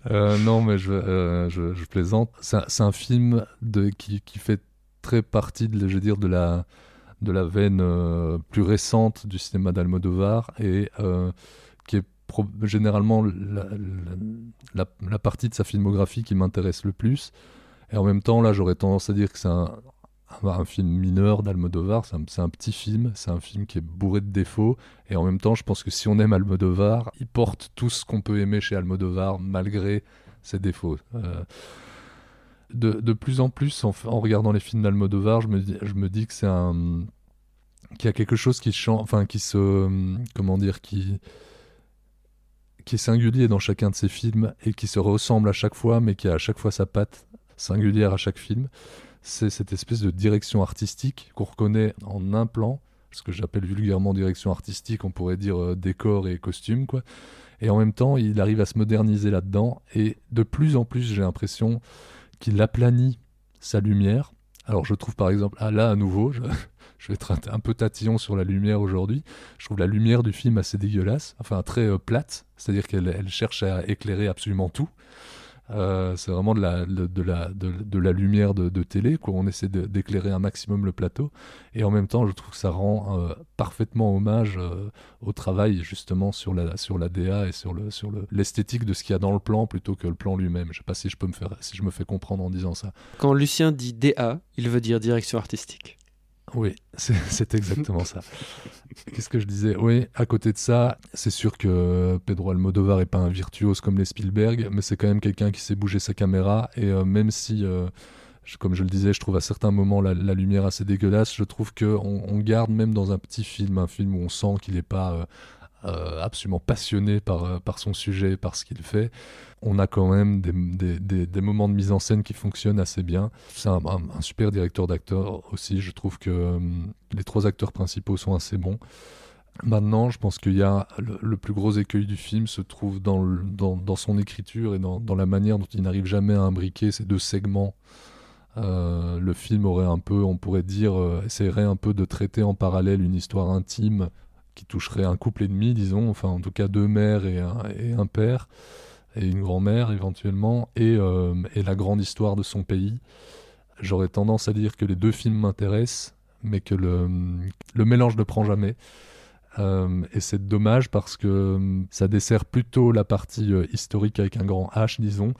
Euh, non, mais je, euh, je, je plaisante. C'est un, film de, qui, qui fait très partie, de, je veux dire, de la, de la veine euh, plus récente du cinéma d'Almodovar et euh, qui est généralement la, partie de sa filmographie qui m'intéresse le plus. Et en même temps, là, j'aurais tendance à dire que c'est un, film mineur d'Almodovar. C'est un, c'est un petit film, c'est un film qui est bourré de défauts. Et en même temps, je pense que si on aime Almodovar, il porte tout ce qu'on peut aimer chez Almodovar, malgré ses défauts. Euh, de, de plus en plus, en, regardant les films d'Almodovar, je me, dis- je me dis que c'est un qu'il y a quelque chose qui change, enfin qui se, comment dire, qui qui est singulier dans chacun de ses films et qui se ressemble à chaque fois, mais qui a à chaque fois sa patte singulière à chaque film. C'est cette espèce de direction artistique qu'on reconnaît en un plan, ce que j'appelle vulgairement direction artistique, on pourrait dire euh, décor et costume, quoi. Et en même temps, il arrive à se moderniser là-dedans. Et de plus en plus, j'ai l'impression qu'il aplanit sa lumière. Alors, je trouve par exemple, ah là, à nouveau, je, vais être un, peu tatillon sur la lumière aujourd'hui. Je trouve la lumière du film assez dégueulasse, enfin très euh, plate, c'est-à-dire qu'elle elle cherche à éclairer absolument tout. Euh, c'est vraiment de la, de, la, de, la lumière de, télé, quoi. On essaie d'éclairer un maximum le plateau. Et en même temps, je trouve que ça rend euh, parfaitement hommage euh, au travail, justement, sur la, sur la DA et sur le, sur le, l'esthétique de ce qu'il y a dans le plan plutôt que le plan lui-même. Je sais pas si je peux me faire, si je me fais comprendre en disant ça. Quand Lucien dit DA, il veut dire direction artistique. Oui, c'est exactement ça. Qu'est-ce que je disais? Oui, à côté de ça, c'est sûr que Pedro Almodovar est pas un virtuose comme les Spielberg, mais c'est quand même quelqu'un qui sait bouger sa caméra. Et euh, même si, euh, comme je le disais, je trouve à certains moments la, lumière assez dégueulasse, je trouve que on, on garde même dans un petit film, un film où on sent qu'il n'est pas euh, euh, absolument passionné par, euh, par son sujet, par ce qu'il fait, on a quand même des, moments de mise en scène qui fonctionnent assez bien. C'est un, super directeur d'acteurs aussi. Je trouve que euh, les trois acteurs principaux sont assez bons. Maintenant, je pense qu'il y a le, plus gros écueil du film se trouve dans, son écriture et dans, la manière dont il n'arrive jamais à imbriquer ces deux segments. Le film aurait un peu, on pourrait dire, essaierait un peu de traiter en parallèle une histoire intime qui toucherait un couple et demi, disons, enfin en tout cas deux mères et un, père, et une grand-mère éventuellement, et, euh, et, la grande histoire de son pays. J'aurais tendance à dire que les deux films m'intéressent, mais que le, mélange ne prend jamais. Euh, et c'est dommage parce que ça dessert plutôt la partie euh, historique avec un grand H, disons,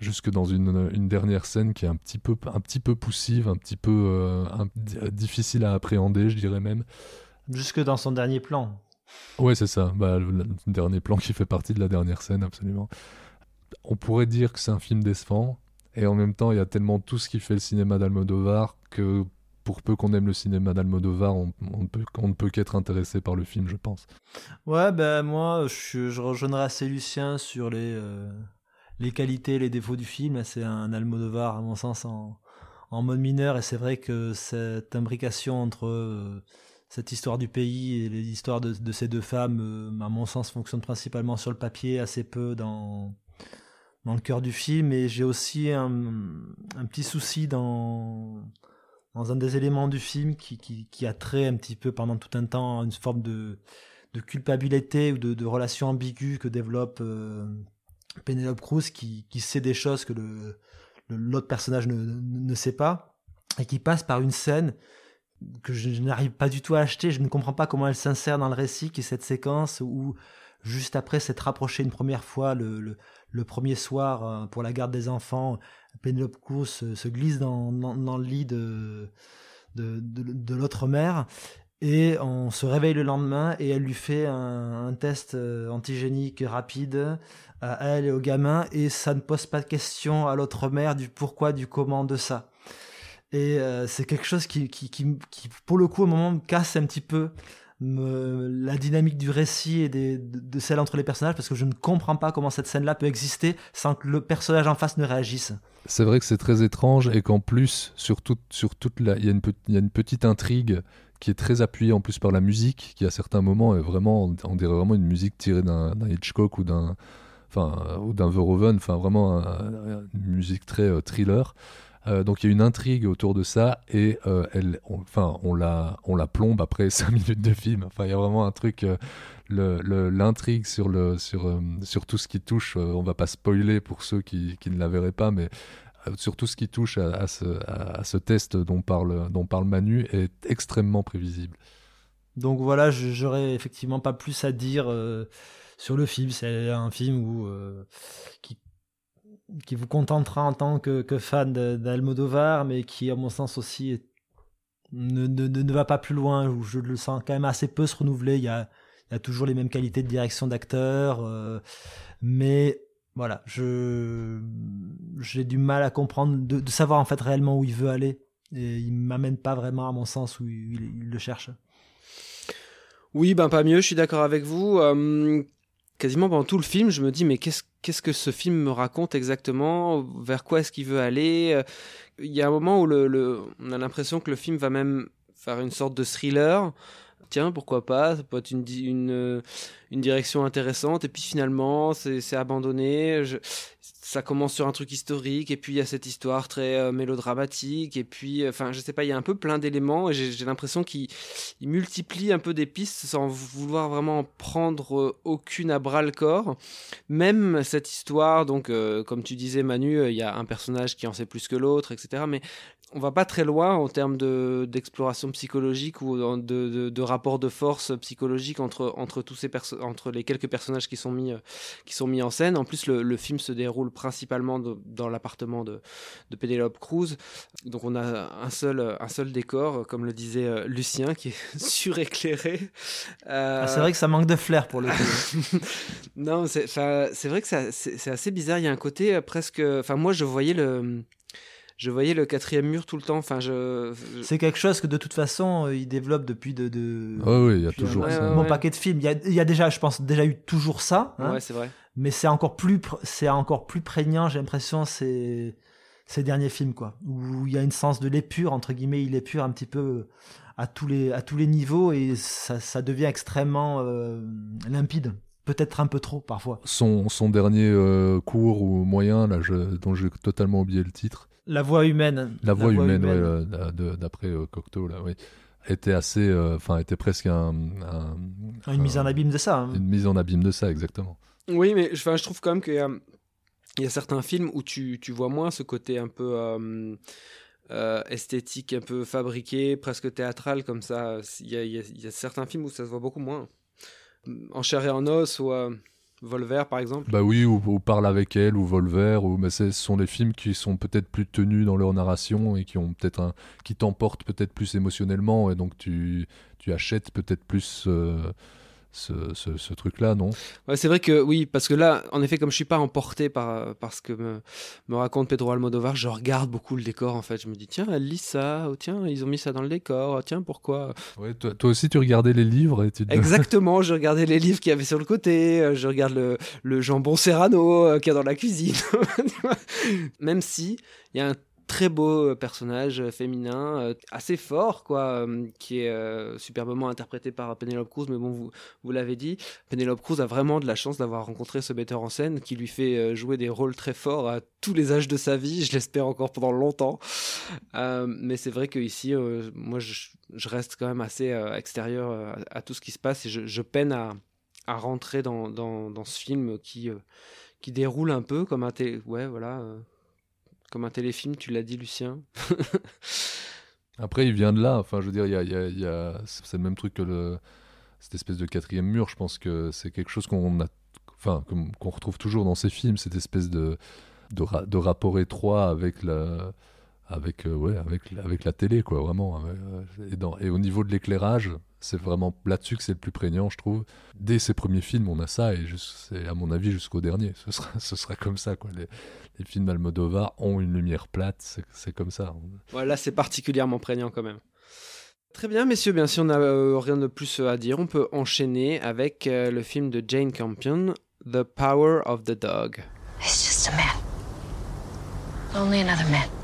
jusque dans une, dernière scène qui est un petit peu, un petit peu poussive, un petit peu euh, difficile à appréhender, je dirais même. Jusque dans son dernier plan. Ouais, c'est ça. Bah, le, le, dernier plan qui fait partie de la dernière scène, absolument. On pourrait dire que c'est un film décevant, et en même temps, il y a tellement tout ce qui fait le cinéma d'Almodovar que pour peu qu'on aime le cinéma d'Almodovar, on, on, peut, on ne peut qu'être intéressé par le film, je pense. Ouais, ben moi, je, je rejoindrai assez Lucien sur les, euh, les qualités, les défauts du film. C'est un Almodovar, à mon sens, en, en mode mineur, et c'est vrai que cette imbrication entre euh, cette histoire du pays et l'histoire de, de, ces deux femmes, euh, à mon sens, fonctionne principalement sur le papier, assez peu dans le cœur du film. Et j'ai aussi un, petit souci dans un des éléments du film qui, a trait un petit peu pendant tout un temps une forme de, culpabilité ou de, relation ambiguë que développe euh, Penelope Cruz qui, sait des choses que le l'autre personnage ne, ne sait pas et qui passe par une scène que je, n'arrive pas du tout à acheter, je ne comprends pas comment elle s'insère dans le récit, qui est cette séquence où juste après s'être rapproché une première fois le, le, premier soir euh, pour la garde des enfants, Penelope Cruz se, se glisse dans, dans, le lit de, de, de, de l'autre mère et on se réveille le lendemain et elle lui fait un, un test euh, antigénique rapide à elle et au gamin et ça ne pose pas de question à l'autre mère du pourquoi, du comment de ça. Et euh, c'est quelque chose qui, qui, qui, pour le coup, au moment, me casse un petit peu la dynamique du récit et des, de, celle entre les personnages parce que je ne comprends pas comment cette scène-là peut exister sans que le personnage en face ne réagisse. C'est vrai que c'est très étrange et qu'en plus, sur, tout, sur toute la, il y, y a une petite intrigue qui est très appuyée en plus par la musique, qui à certains moments est vraiment, on dirait vraiment une musique tirée d'un Hitchcock ou d'un, enfin, ou d'un Verhoeven, enfin vraiment un, une musique très euh, thriller. Euh, donc il y a une intrigue autour de ça et euh, elle, on, enfin on la, on la plombe après 5 minutes de film. Enfin il y a vraiment un truc, euh, l'intrigue sur le, sur, sur tout ce qui touche. On va pas spoiler pour ceux qui, qui ne la verraient pas, mais sur tout ce qui touche à, ce, à, ce, test dont parle, dont parle Manu est extrêmement prévisible. Donc voilà, j'aurais effectivement pas plus à dire sur le film. C'est un film où qui qui vous contentera en tant que, fan d'Almodovar, mais qui, à mon sens aussi, ne, ne, ne, va pas plus loin, je le sens quand même assez peu se renouveler. Il y a, toujours les mêmes qualités de direction d'acteur, euh, mais voilà, je j'ai du mal à comprendre, de, savoir en fait réellement où il veut aller, et il m'amène pas vraiment à mon sens où il, le cherche. Oui, ben pas mieux, je suis d'accord avec vous. Euh, quasiment pendant tout le film, je me dis mais qu'est-ce qu'est-ce que ce film me raconte exactement? Vers quoi est-ce qu'il veut aller? Il y a un moment où le on a l'impression que le film va même faire une sorte de thriller. Tiens, pourquoi pas Ça peut être une, une, une direction intéressante. Et puis finalement, c'est abandonné. Je, ça commence sur un truc historique et puis il y a cette histoire très euh, mélodramatique et puis enfin je sais pas il y a un peu plein d'éléments et j'ai l'impression qu'il multiplie un peu des pistes sans vouloir vraiment prendre euh, aucune à bras le corps même cette histoire donc euh, comme tu disais Manu euh, il y a un personnage qui en sait plus que l'autre etc mais on va pas très loin en termes d'exploration de, psychologique ou de, de, de, rapport de force psychologique entre, entre tous ces entre les quelques personnages qui sont mis qui sont mis en scène en plus le, le film se déroule principalement de, dans l'appartement de, de Penelope Cruz. Donc on a un seul, un seul décor, comme le disait euh, Lucien, qui est suréclairé. Euh... Ah, c'est vrai que ça manque de flair pour le coup. non, c'est vrai que c'est assez bizarre. Il y a un côté euh, presque. Enfin, moi, je voyais le je voyais le quatrième mur tout le temps. Enfin, je. je... C'est quelque chose que de toute façon euh, il développe depuis de. de... Oh oui, il y a toujours un, ça. Ouais. paquet de films. Il y, a, il y a déjà, je pense, déjà eu toujours ça. Hein, ouais, c'est vrai. Mais c'est encore plus, c'est encore plus prégnant. J'ai l'impression ces ces derniers films quoi, où il y a une sens de l'épure entre guillemets, il épure un petit peu à tous les à tous les niveaux et ça, ça devient extrêmement euh, limpide peut-être un peu trop parfois. Son, son dernier euh, court ou moyen, là, je, dont j'ai totalement oublié le titre. La voix humaine. La voix, la voix humaine, humaine. Ouais, d'après euh, Cocteau, là, oui. était assez, euh, enfin était presque un, un, une mise en abîme de ça. Hein. Une mise en abîme de ça, exactement. Oui, mais je trouve quand même qu'il y y a certains films où tu, tu vois moins ce côté un peu euh, euh, esthétique, un peu fabriqué, presque théâtral comme ça. Il y, a, il y, a, certains films où ça se voit beaucoup moins. En chair et en os ou Volver par exemple. Bah oui, ou, Parle avec elle, ou Volver, ou mais ce sont des films qui sont peut-être plus tenus dans leur narration et qui ont peut-être un, qui t'emportent peut-être plus émotionnellement et donc tu, tu achètes peut-être plus euh, ce, truc-là, non ouais, C'est vrai que oui, parce que là, en effet, comme je suis pas emporté par, par ce que me, me, raconte Pedro Almodovar, je regarde beaucoup le décor en fait. Je me dis, tiens, elle lit ça, oh, tiens, ils ont mis ça dans le décor, oh, tiens, pourquoi ouais, toi, toi, aussi, tu regardais les livres et tu Exactement, je regardais les livres qu'il y avait sur le côté, euh, je regarde le, le jambon serrano euh, qu'il y a dans la cuisine. Même si il y a un très beau euh, personnage euh, féminin, euh, assez fort, quoi, qui est superbement interprété par Penelope Cruz. Mais bon, vous, l'avez dit, Penelope Cruz a vraiment de la chance d'avoir rencontré ce metteur en scène qui lui fait jouer des rôles très forts à tous les âges de sa vie. Je l'espère encore pendant longtemps. mais c'est vrai qu'ici, moi, je, reste quand même assez extérieur à, tout ce qui se passe et je, peine à, rentrer dans, ce film qui, qui déroule un peu comme un télé... Ouais, voilà comme un téléfilm, tu l'as dit, Lucien. Après, il vient de là. Je veux c'est le même truc que le, cette espèce de quatrième mur. Je pense que c'est quelque chose qu'on a, enfin, retrouve toujours dans ces films, cette espèce de, de rapport étroit avec la, avec, euh, ouais, avec, avec la télé, quoi, vraiment. Euh, et, dans, et au niveau de l'éclairage, c'est vraiment là-dessus que c'est le plus prégnant, je trouve. Dès ses premiers films, on a ça, et c'est à mon avis jusqu'au dernier. Ce sera, ce sera comme ça, quoi. Les, les films d'Almodovar ont une lumière plate, c'est comme ça. Voilà, c'est particulièrement prégnant quand même. Très bien, messieurs, bien si on n'a euh, rien de plus à dire, on peut enchaîner avec le film de Jane Campion, The Power of the Dog. It's just a man. Only another man.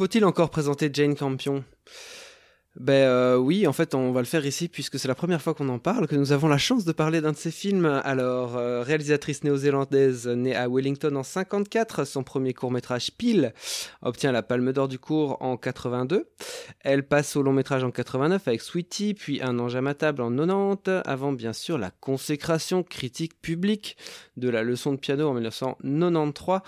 Faut-il encore présenter Jane Campion? Ben euh, oui, en fait, on va le faire ici puisque c'est la première fois qu'on en parle, que nous avons la chance de parler d'un de ses films. Alors, euh, réalisatrice néo-zélandaise née à Wellington en 54, son premier court-métrage Pile obtient la Palme d'Or du cours en 82. Elle passe au long-métrage en 89 avec Sweetie, puis Un ange à ma table en 90, avant bien sûr la consécration critique publique de la leçon de piano en 1993,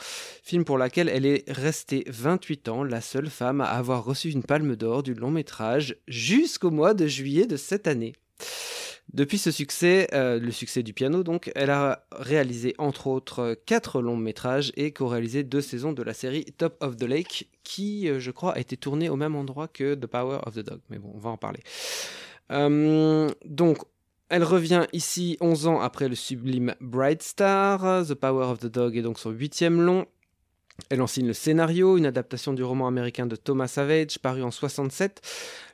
film pour laquelle elle est restée 28 ans, la seule femme à avoir reçu une Palme d'Or du long-métrage jusqu'au mois de juillet de cette année. Depuis ce succès, euh, le succès du piano donc, elle a réalisé entre autres quatre longs métrages et co-réalisé deux saisons de la série Top of the Lake qui, euh, je crois, a été tournée au même endroit que The Power of the Dog. Mais bon, on va en parler. Euh, donc, elle revient ici 11 ans après le sublime Bright Star. The Power of the Dog est donc son huitième long. Elle en signe le scénario, une adaptation du roman américain de Thomas Savage, paru en 67.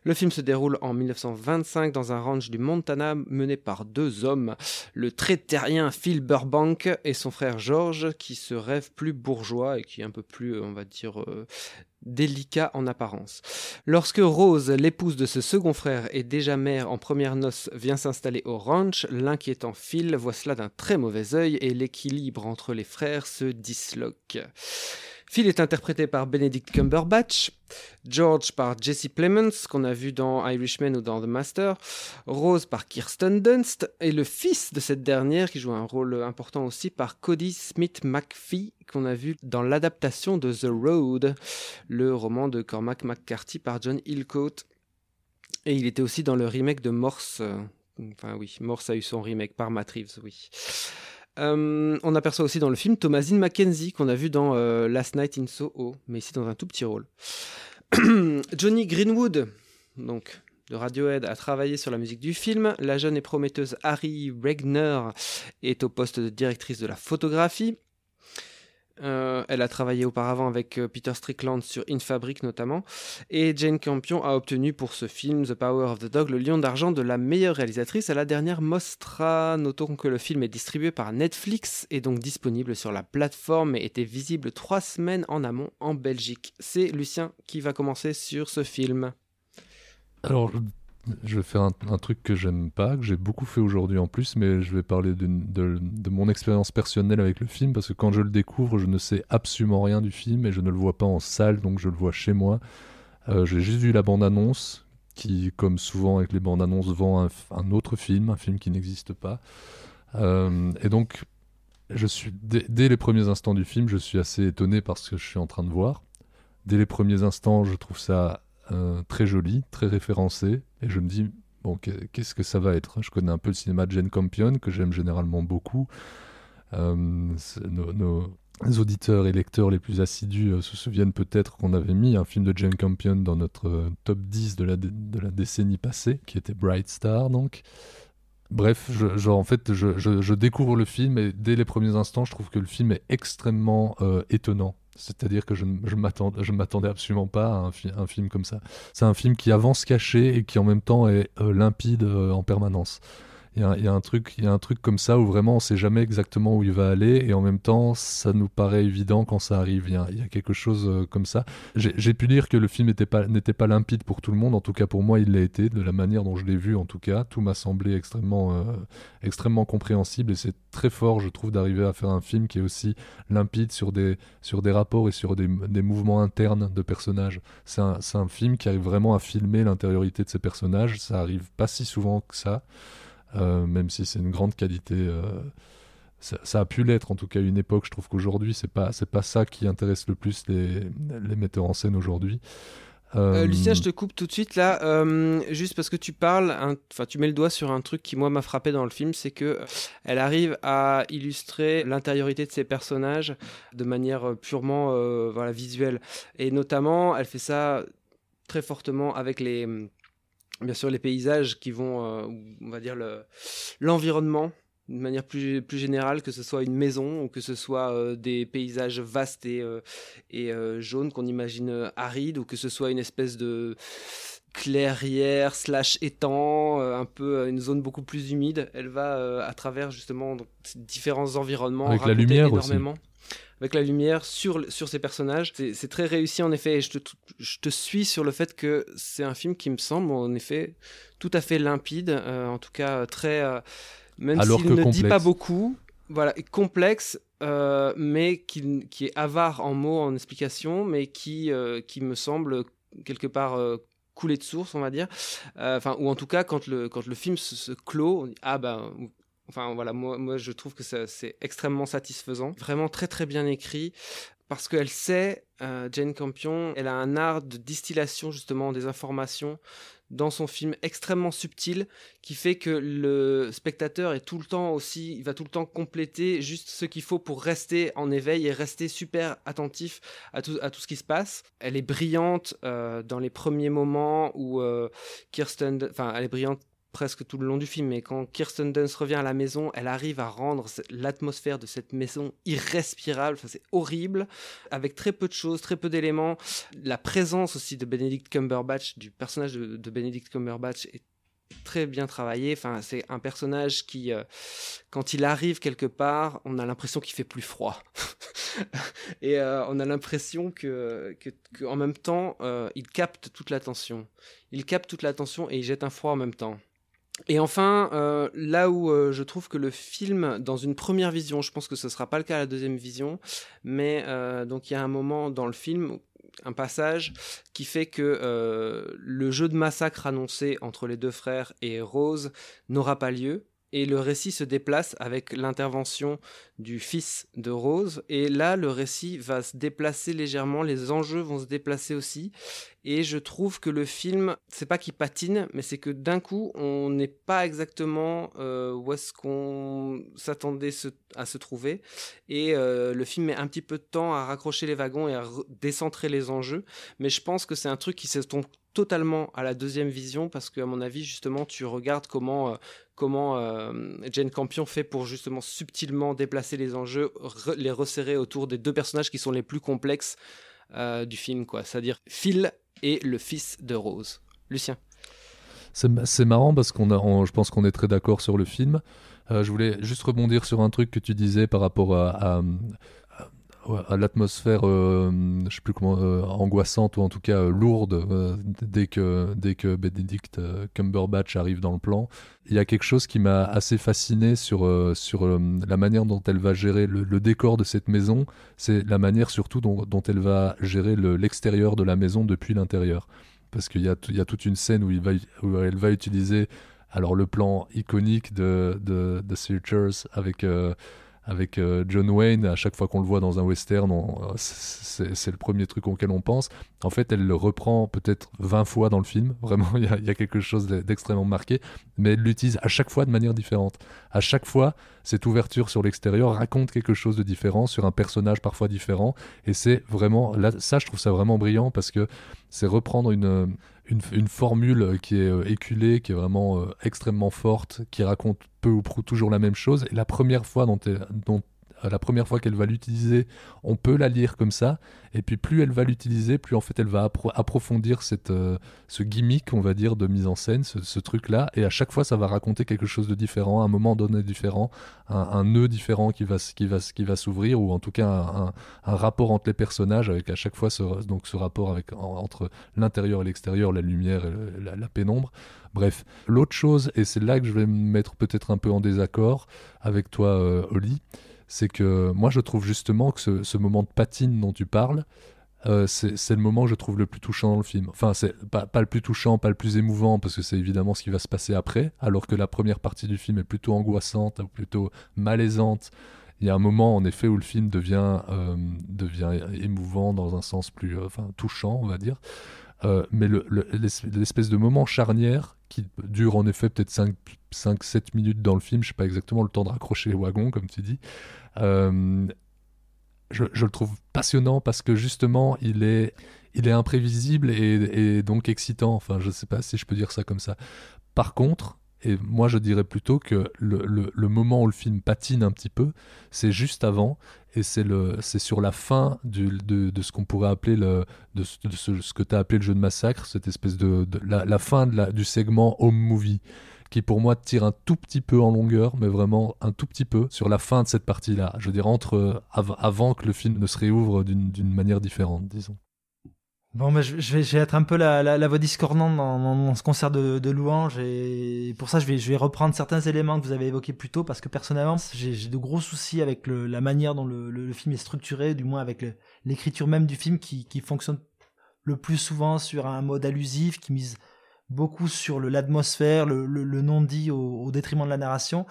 Le film se déroule en 1925 dans un ranch du Montana mené par deux hommes, le très terrien Phil Burbank et son frère George, qui se rêve plus bourgeois et qui est un peu plus, on va dire, euh, délicat en apparence. Lorsque Rose, l'épouse de ce second frère et déjà mère en première noce, vient s'installer au ranch, l'inquiétant Phil voit cela d'un très mauvais œil et l'équilibre entre les frères se disloque. Phil est interprété par Benedict Cumberbatch, George par Jesse Plemons, qu'on a vu dans Irishman ou dans The Master, Rose par Kirsten Dunst, et le fils de cette dernière, qui joue un rôle important aussi, par Cody Smith McPhee, qu'on a vu dans l'adaptation de The Road, le roman de Cormac McCarthy par John Hillcoat. Et il était aussi dans le remake de Morse. Enfin oui, Morse a eu son remake par Matt Reeves, oui. Euh, on aperçoit aussi dans le film Thomasine Mackenzie qu'on a vu dans euh, Last Night in Soho, mais ici dans un tout petit rôle. Johnny Greenwood, donc de Radiohead a travaillé sur la musique du film. La jeune et prometteuse Harry Regner est au poste de directrice de la photographie. Euh, elle a travaillé auparavant avec euh, Peter Strickland sur In Fabric notamment. Et Jane Campion a obtenu pour ce film The Power of the Dog le lion d'argent de la meilleure réalisatrice à la dernière Mostra. Notons que le film est distribué par Netflix et donc disponible sur la plateforme et était visible trois semaines en amont en Belgique. C'est Lucien qui va commencer sur ce film. Alors, je vais faire un, truc que j'aime pas, que j'ai beaucoup fait aujourd'hui en plus, mais je vais parler de, mon expérience personnelle avec le film, parce que quand je le découvre, je ne sais absolument rien du film et je ne le vois pas en salle, donc je le vois chez moi. Euh, j'ai juste vu la bande-annonce, qui, comme souvent avec les bandes-annonces, vend un, autre film, un film qui n'existe pas. Euh, et donc, je suis dès, dès, les premiers instants du film, je suis assez étonné par ce que je suis en train de voir. Dès les premiers instants, je trouve ça euh, très joli, très référencé, et je me dis, bon, qu'est-ce que ça va être Je connais un peu le cinéma de Jane Campion, que j'aime généralement beaucoup. Euh, nos, auditeurs et lecteurs les plus assidus euh, se souviennent peut-être qu'on avait mis un film de Jane Campion dans notre top 10 de la, décennie passée, qui était Bright Star, donc. Bref, je, en fait, je, découvre le film et dès les premiers instants, je trouve que le film est extrêmement étonnant. C'est-à-dire que je ne m'attendais absolument pas à un, film comme ça. C'est un film qui avance caché et qui en même temps est euh, limpide euh, en permanence. Il y, a, un truc, il y a un truc comme ça où vraiment on sait jamais exactement où il va aller et en même temps ça nous paraît évident quand ça arrive. Il y a, quelque chose euh, comme ça. J'ai pu dire que le film n'était pas, pas limpide pour tout le monde. En tout cas pour moi il l'a été de la manière dont je l'ai vu. En tout cas tout m'a semblé extrêmement, euh, extrêmement compréhensible et c'est très fort je trouve d'arriver à faire un film qui est aussi limpide sur des, sur des rapports et sur des, des mouvements internes de personnages. C'est un, un film qui arrive vraiment à filmer l'intériorité de ces personnages. Ça arrive pas si souvent que ça. Euh, même si c'est une grande qualité. Euh, ça, a pu l'être en tout cas à une époque. Je trouve qu'aujourd'hui, c'est pas c'est pas ça qui intéresse le plus les, les metteurs en scène aujourd'hui. Euh, Lucien, je te coupe tout de suite là, juste parce que tu parles, enfin tu mets le doigt sur un truc qui moi m'a frappé dans le film, c'est que elle arrive à illustrer l'intériorité de ses personnages de manière purement voilà visuelle, et notamment elle fait ça très fortement avec les bien sûr les paysages qui vont, euh, on va dire l'environnement d'une manière plus, plus générale, que ce soit une maison ou que ce soit euh, des paysages vastes et, euh, et jaunes qu'on imagine arides ou que ce soit une espèce de clairière slash étang, un peu une zone beaucoup plus humide. Elle va à travers justement différents environnements. Avec la lumière énormément. Aussi avec la lumière sur, sur ces personnages. C'est très réussi en effet et je te, je te suis sur le fait que c'est un film qui me semble en effet tout à fait limpide, euh, en tout cas très... Euh, même s'il ne dit pas beaucoup, voilà, complexe, euh, mais qui, qui, est avare en mots, en explications, mais qui, qui me semble quelque part couler de source, on va dire. Enfin, ou en tout cas, quand le, quand le film se, clôt, on dit, ah ben, Enfin voilà, moi, je trouve que c'est extrêmement satisfaisant, vraiment très très bien écrit, parce qu'elle sait, euh, Jane Campion, elle a un art de distillation justement des informations dans son film extrêmement subtil qui fait que le spectateur est tout le temps aussi, il va tout le temps compléter juste ce qu'il faut pour rester en éveil et rester super attentif à tout, à tout ce qui se passe. Elle est brillante euh, dans les premiers moments où euh, Kirsten, enfin elle est brillante presque tout le long du film, mais quand Kirsten Dunst revient à la maison, elle arrive à rendre l'atmosphère de cette maison irrespirable, enfin, c'est horrible, avec très peu de choses, très peu d'éléments. La présence aussi de Benedict Cumberbatch, du personnage de, Benedict Cumberbatch est très bien travaillé. Enfin, c'est un personnage qui, euh, quand il arrive quelque part, on a l'impression qu'il fait plus froid. et euh, on a l'impression que, en même temps, euh, il capte toute l'attention. Il capte toute l'attention et il jette un froid en même temps. Et enfin, euh, là où euh, je trouve que le film, dans une première vision, je pense que ce ne sera pas le cas à la deuxième vision, mais euh, donc il y a un moment dans le film, un passage qui fait que le jeu de massacre annoncé entre les deux frères et Rose n'aura pas lieu et le récit se déplace avec l'intervention du fils de Rose. Et là le récit va se déplacer légèrement les enjeux vont se déplacer aussi. Et je trouve que le film c'est pas qu'il patine mais c'est que d'un coup on n'est pas exactement euh, où est-ce qu'on s'attendait à se trouver. Et euh, le film met un petit peu de temps à raccrocher les wagons et à décentrer les enjeux. Mais je pense que c'est un truc qui se tombe totalement à la deuxième vision parce qu'à mon avis, justement, tu regardes comment, euh, comment euh, Jane Campion fait pour justement subtilement déplacer les enjeux, les resserrer autour des deux personnages qui sont les plus complexes euh, du film, quoi. C'est-à-dire Phil et le fils de Rose. Lucien. C'est marrant parce qu'on a, je pense qu'on est très d'accord sur le film. je voulais juste rebondir sur un truc que tu disais par rapport à l'atmosphère, euh, je sais plus comment, euh, angoissante ou en tout cas euh, lourde dès que dès que Benedict Cumberbatch arrive dans le plan. Il y a quelque chose qui m'a assez fasciné sur sur la manière dont elle va gérer le, décor de cette maison. C'est la manière surtout dont, dont elle va gérer l'extérieur de la maison depuis l'intérieur. Parce qu'il y a, y a toute une scène où, il va, où elle va utiliser alors le plan iconique de, de, de Searchers avec avec euh, John Wayne, à chaque fois qu'on le voit dans un western, euh, c'est le premier truc auquel on pense. En fait, elle le reprend peut-être 20 fois dans le film, vraiment, il y, a quelque chose d'extrêmement marqué, mais elle l'utilise à chaque fois de manière différente. À chaque fois, cette ouverture sur l'extérieur raconte quelque chose de différent, sur un personnage parfois différent, et c'est vraiment, là, ça je trouve ça vraiment brillant, parce que c'est reprendre une une, formule qui est euh, éculée, qui est vraiment euh, extrêmement forte, qui raconte peu ou prou toujours la même chose. Et la première fois dont, dont la première fois qu'elle va l'utiliser, on peut la lire comme ça. Et puis plus elle va l'utiliser, plus en fait elle va approfondir cette, euh, ce gimmick, on va dire, de mise en scène, ce, truc-là. Et à chaque fois, ça va raconter quelque chose de différent, un moment donné différent, un, nœud différent qui va, qui va, qui va s'ouvrir, ou en tout cas un, rapport entre les personnages, avec à chaque fois ce, donc ce rapport avec, entre l'intérieur et l'extérieur, la lumière et la, pénombre. Bref, l'autre chose, et c'est là que je vais me mettre peut-être un peu en désaccord avec toi, euh, Oli, c'est que moi je trouve justement que ce, moment de patine dont tu parles, euh, c'est le moment que je trouve le plus touchant dans le film. Enfin, c'est pas, pas, le plus touchant, pas le plus émouvant, parce que c'est évidemment ce qui va se passer après, alors que la première partie du film est plutôt angoissante, plutôt malaisante. Il y a un moment, en effet, où le film devient, euh, devient émouvant dans un sens plus euh, enfin, touchant, on va dire. mais l'espèce de moment charnière qui dure en effet peut-être 5-7 minutes dans le film, je sais pas exactement le temps de raccrocher les wagons, comme tu dis. Euh, je, le trouve passionnant parce que justement, il est, imprévisible et, donc excitant. Enfin, je sais pas si je peux dire ça comme ça. Par contre, et moi je dirais plutôt que le, moment où le film patine un petit peu, c'est juste avant, et c'est sur la fin de, ce qu'on pourrait appeler le, ce, que tu as appelé le jeu de massacre, cette espèce de, la, fin du segment home movie qui pour moi tire un tout petit peu en longueur, mais vraiment un tout petit peu sur la fin de cette partie-là. Je veux dire, entre, avant que le film ne se réouvre d'une manière différente, disons. Bon, je, vais, être un peu la, la, voix discordante dans, ce concert de, de louanges et pour ça je vais, reprendre certains éléments que vous avez évoqués plus tôt parce que personnellement j'ai de gros soucis avec la manière dont le, film est structuré, du moins avec l'écriture même du film qui fonctionne le plus souvent sur un mode allusif, qui mise beaucoup sur l'atmosphère, le, non-dit au, détriment de la narration.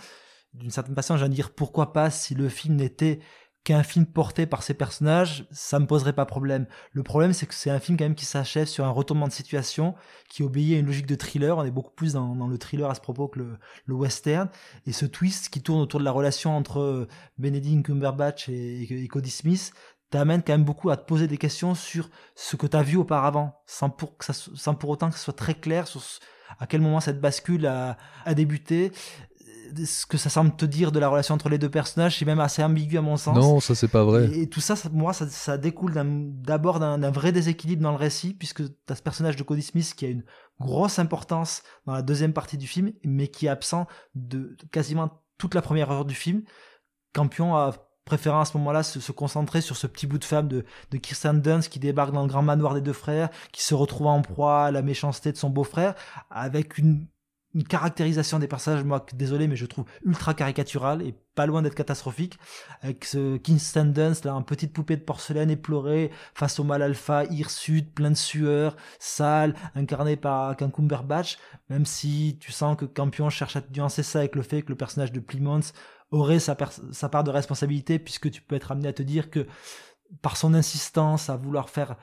D'une certaine façon, j'ai dire pourquoi pas si le film n'était qu'un film porté par ces personnages, ça me poserait pas problème. Le problème, c'est que c'est un film quand même qui s'achève sur un retournement de situation, qui obéit à une logique de thriller. On est beaucoup plus dans, le thriller à ce propos que le, le, western. Et ce twist qui tourne autour de la relation entre euh, Benedict Cumberbatch et, et Cody Smith t'amène quand même beaucoup à te poser des questions sur ce que tu as vu auparavant, sans pour, que ça, sans pour autant que ce soit très clair sur à quel moment cette bascule a, a débuté ce que ça semble te dire de la relation entre les deux personnages, c'est même assez ambigu à mon sens. Non, ça c'est pas vrai. Et, tout ça, moi, ça, ça découle d'abord d'un vrai déséquilibre dans le récit, puisque tu as ce personnage de Cody Smith qui a une grosse importance dans la deuxième partie du film, mais qui est absent de quasiment toute la première heure du film. Campion a préféré à ce moment-là se, concentrer sur ce petit bout de femme de, Kirsten Dunst qui débarque dans le grand manoir des deux frères, qui se retrouve en proie à la méchanceté de son beau-frère, avec une caractérisation des personnages, moi, désolé, mais je trouve ultra caricatural et pas loin d'être catastrophique. Avec ce Kingston Dunst, là, une petite poupée de porcelaine éplorée face au mal alpha, hirsute, plein de sueur, sale, incarné par Ken Cumberbatch, même si tu sens que Campion cherche à nuancer ça avec le fait que le personnage de Plymouth aurait sa, part de responsabilité, puisque tu peux être amené à te dire que par son insistance à vouloir faire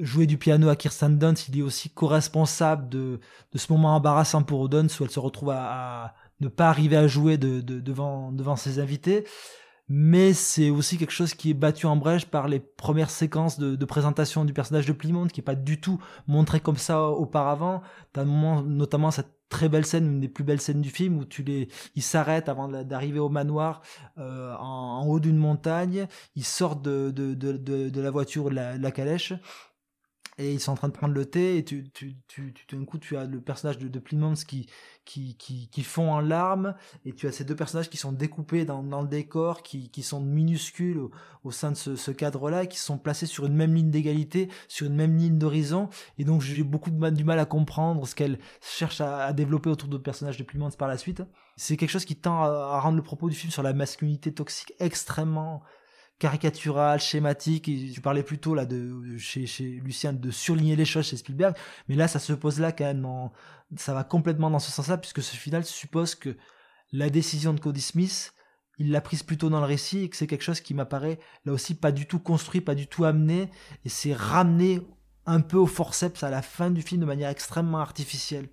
jouer du piano à Kirsten Dunst, il est aussi co-responsable de, ce moment embarrassant pour Dunst où elle se retrouve à, ne pas arriver à jouer de, devant, devant ses invités. Mais c'est aussi quelque chose qui est battu en brèche par les premières séquences de, présentation du personnage de Plymouth, qui est pas du tout montré comme ça auparavant. T'as notamment cette très belle scène, une des plus belles scènes du film, où tu les, ils s'arrêtent avant d'arriver au manoir euh, en, haut d'une montagne, ils sortent de, de, de, de, la voiture, la, de la calèche, et ils sont en train de prendre le thé et tu tu tu, tu d'un coup tu as le personnage de, de qui qui qui qui fond en larmes et tu as ces deux personnages qui sont découpés dans, le décor qui sont minuscules au, sein de ce, ce cadre là qui sont placés sur une même ligne d'égalité sur une même ligne d'horizon et donc j'ai beaucoup du mal à comprendre ce qu'elle cherche à, développer autour de personnages de Plymouth par la suite c'est quelque chose qui tend à, à rendre le propos du film sur la masculinité toxique extrêmement caricatural, schématique. Et tu parlais plutôt là de chez, chez Lucien de surligner les choses chez Spielberg, mais là ça se pose là quand même. En, ça va complètement dans ce sens-là puisque ce final suppose que la décision de Cody Smith, il l'a prise plutôt dans le récit et que c'est quelque chose qui m'apparaît là aussi pas du tout construit, pas du tout amené et c'est ramené un peu au forceps à la fin du film de manière extrêmement artificielle.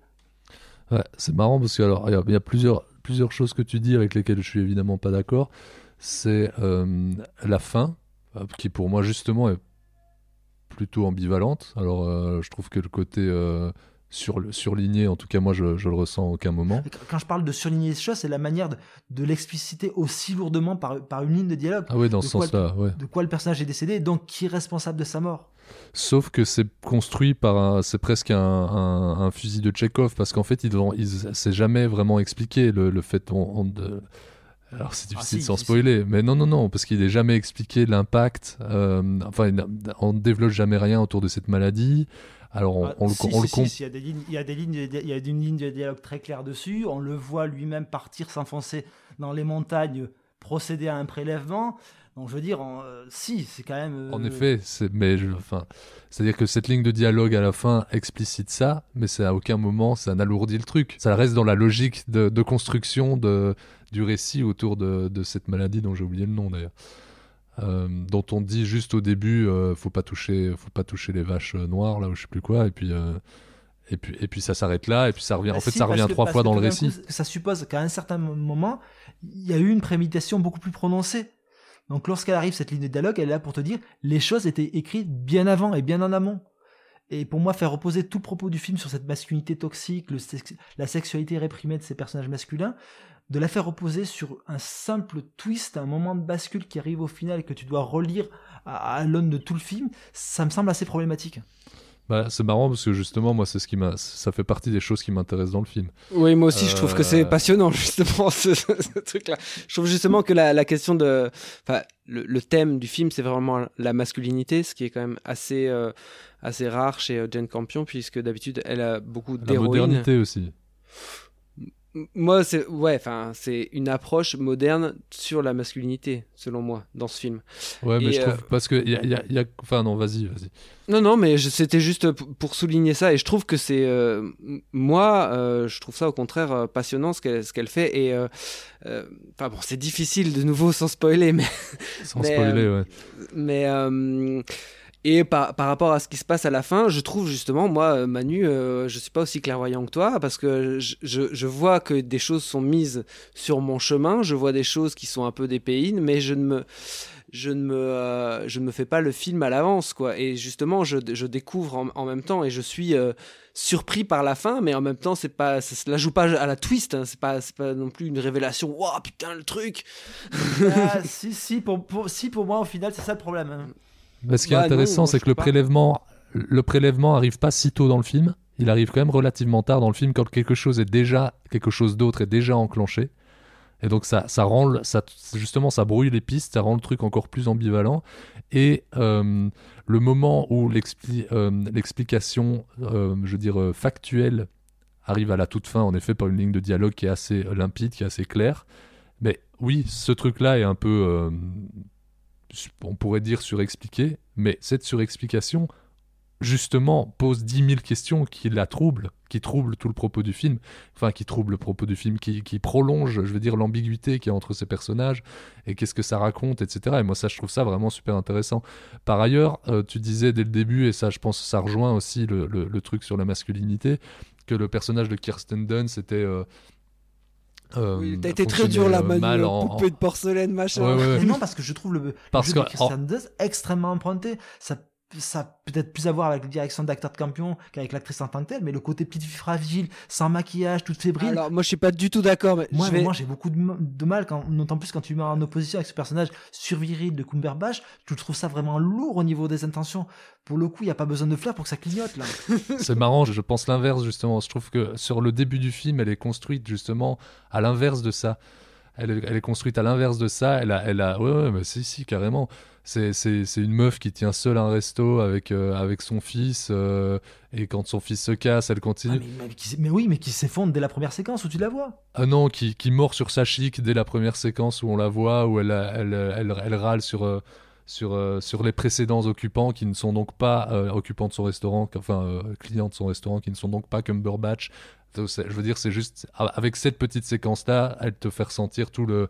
Ouais, c'est marrant parce que alors il y, a plusieurs choses que tu dis avec lesquelles je suis évidemment pas d'accord c'est euh, la fin, euh, qui pour moi justement est plutôt ambivalente. Alors euh, je trouve que le côté sur, surligné, en tout cas moi je, je, le ressens à aucun moment. Quand je parle de surligner les choses, c'est la manière de, de l'expliciter aussi lourdement par, par une ligne de dialogue. Ah oui, dans ce sens-là, ouais. De quoi le personnage est décédé, et donc qui est responsable de sa mort. Sauf que c'est construit par c'est presque un, un, un, fusil de Chekhov parce qu'en fait ils, ils c'est jamais vraiment expliqué le, le fait on, on de, alors c'est difficile ah, si, sans spoiler, si. mais non, non, non, parce qu'il n'est jamais expliqué l'impact. Euh, enfin, on ne développe jamais rien autour de cette maladie. Alors on, ah, on, si, on le compte. Il y a des lignes, il y a des lignes, il y a une ligne de dialogue très claire dessus. On le voit lui-même partir, s'enfoncer dans les montagnes, procéder à un prélèvement. Donc je veux dire, en, euh, si, c'est quand même. Euh... En effet, mais je, enfin, c'est-à-dire que cette ligne de dialogue à la fin explicite ça, mais c'est à aucun moment ça n'alourdit le truc. Ça reste dans la logique de, de construction de, du récit autour de, de cette maladie dont j'ai oublié le nom d'ailleurs. Euh, dont on dit juste au début, euh, faut pas toucher, faut pas toucher les vaches noires là ou je sais plus quoi, et puis. Euh, et puis, et puis ça s'arrête là, et puis ça revient. Bah en fait, si, ça revient que, trois fois dans le récit. Coup, ça suppose qu'à un certain moment, il y a eu une préméditation beaucoup plus prononcée. Donc lorsqu'elle arrive, cette ligne de dialogue, elle est là pour te dire les choses étaient écrites bien avant et bien en amont. Et pour moi, faire reposer tout propos du film sur cette masculinité toxique, le sex la sexualité réprimée de ces personnages masculins, de la faire reposer sur un simple twist, un moment de bascule qui arrive au final et que tu dois relire à, à l'aune de tout le film, ça me semble assez problématique. Bah, c'est marrant parce que justement, moi, c'est ce qui m'a, ça fait partie des choses qui m'intéressent dans le film. Oui, moi aussi, euh... je trouve que c'est passionnant justement ce, ce, ce truc-là. Je trouve justement que la, la question de, enfin, le, le, thème du film, c'est vraiment la masculinité, ce qui est quand même assez, euh, assez rare chez euh, Jane Campion, puisque d'habitude, elle a beaucoup d'héroïnes. La modernité aussi moi c'est ouais enfin c'est une approche moderne sur la masculinité selon moi dans ce film. Ouais mais je trouve euh... parce que il y a, y, a, y a, enfin non vas-y vas-y. Non non mais c'était juste pour souligner ça et je trouve que c'est euh, moi euh, je trouve ça au contraire passionnant ce qu'elle ce qu'elle fait et enfin bon c'est difficile de nouveau sans spoiler mais sans mais, spoiler ouais. mais et par, par rapport à ce qui se passe à la fin, je trouve justement, moi, Manu, euh, je suis pas aussi clairvoyant que toi, parce que je, je, vois que des choses sont mises sur mon chemin, je vois des choses qui sont un peu des mais je ne me, je ne me, euh, je ne me fais pas le film à l'avance, quoi. Et justement, je, je découvre en, en, même temps et je suis euh, surpris par la fin, mais en même temps, c'est pas, ça la joue pas à la twist, hein, c'est pas, pas non plus une révélation. Waouh, putain, le truc. ah, si, si, pour, pour, si, pour moi, au final, c'est ça le problème. Hein. Mais ce qui est bah intéressant, c'est que le prélèvement, le prélèvement arrive pas si tôt dans le film. Il arrive quand même relativement tard dans le film quand quelque chose est déjà quelque chose d'autre est déjà enclenché. Et donc ça, ça rend, ça, justement, ça brouille les pistes, ça rend le truc encore plus ambivalent. Et euh, le moment où l'explication, euh, euh, je veux dire, euh, factuelle arrive à la toute fin, en effet, par une ligne de dialogue qui est assez limpide, qui est assez claire. Mais oui, ce truc-là est un peu euh, on pourrait dire surexpliqué, mais cette surexplication, justement, pose dix mille questions qui la troublent, qui troublent tout le propos du film, enfin, qui troublent le propos du film, qui, qui prolonge, je veux dire, l'ambiguïté qui est entre ces personnages, et qu'est-ce que ça raconte, etc. Et moi, ça, je trouve ça vraiment super intéressant. Par ailleurs, euh, tu disais dès le début, et ça, je pense, ça rejoint aussi le, le, le truc sur la masculinité, que le personnage de Kirsten Dunst était... Euh, euh, Oui, t'as été très dur là, Manu. mal en- Poupée de porcelaine, machin. Ouais, ouais, non, parce que je trouve le, Parce le jeu de que- Kirsten Dunst extrêmement emprunté. Ça, ça a peut-être plus à voir avec la direction d'acteur de campion qu'avec l'actrice en tant que telle, mais le côté petite fille fragile, sans maquillage, toute fébrile. Alors, moi, je suis pas du tout d'accord. Mais Moi, vais... j'ai beaucoup de, mal, quand, d'autant plus quand tu mets en opposition avec ce personnage surviril de Cumberbatch, je trouve ça vraiment lourd au niveau des intentions. Pour le coup, il n'y a pas besoin de fleurs pour que ça clignote, là. C'est marrant, je je pense l'inverse justement. Je trouve que sur le début du film, elle est construite justement à l'inverse de ça. Elle est, elle est construite à l'inverse de ça. Elle a, elle a, ouais, ouais, mais si, si, carrément. C'est, une meuf qui tient seule un resto avec, euh, avec son fils, euh, et quand son fils se casse, elle continue. Ah, mais, mais qui s- mais oui, mais qui s'effondre dès la première séquence où tu la vois. Ah non, qui, qui mord sur sa chic dès la première séquence où on la voit, où elle, elle, elle, elle râle sur, euh, sur, euh, sur les précédents occupants qui ne sont donc pas euh, occupants de son restaurant, enfin euh, clients de son restaurant qui ne sont donc pas Cumberbatch. Je veux dire, c'est juste avec cette petite séquence-là, elle te fait ressentir tout le,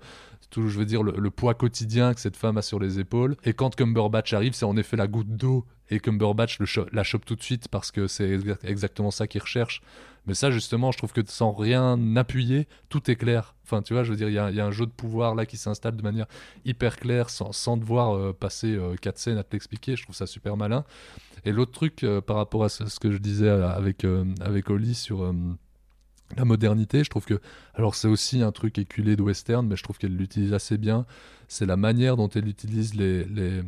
tout, je veux dire, le, poids quotidien que cette femme a sur les épaules. Et quand Cumberbatch arrive, c'est en effet la goutte d'eau et Cumberbatch la chope tout de suite parce que c'est exa- exactement ça qu'il recherche. Mais ça, justement, je trouve que sans rien appuyer, tout est clair. Enfin, tu vois, je veux dire, il y, a- un jeu de pouvoir là qui s'installe de manière hyper claire, sans, devoir euh, passer euh, quatre scènes à te l'expliquer. Je trouve ça super malin. Et l'autre truc, euh, par rapport à ce, que je disais avec, euh, avec Oli sur la modernité, je trouve que, alors c'est aussi un truc éculé de western, mais je trouve qu'elle l'utilise assez bien. C'est la manière dont elle utilise les, les,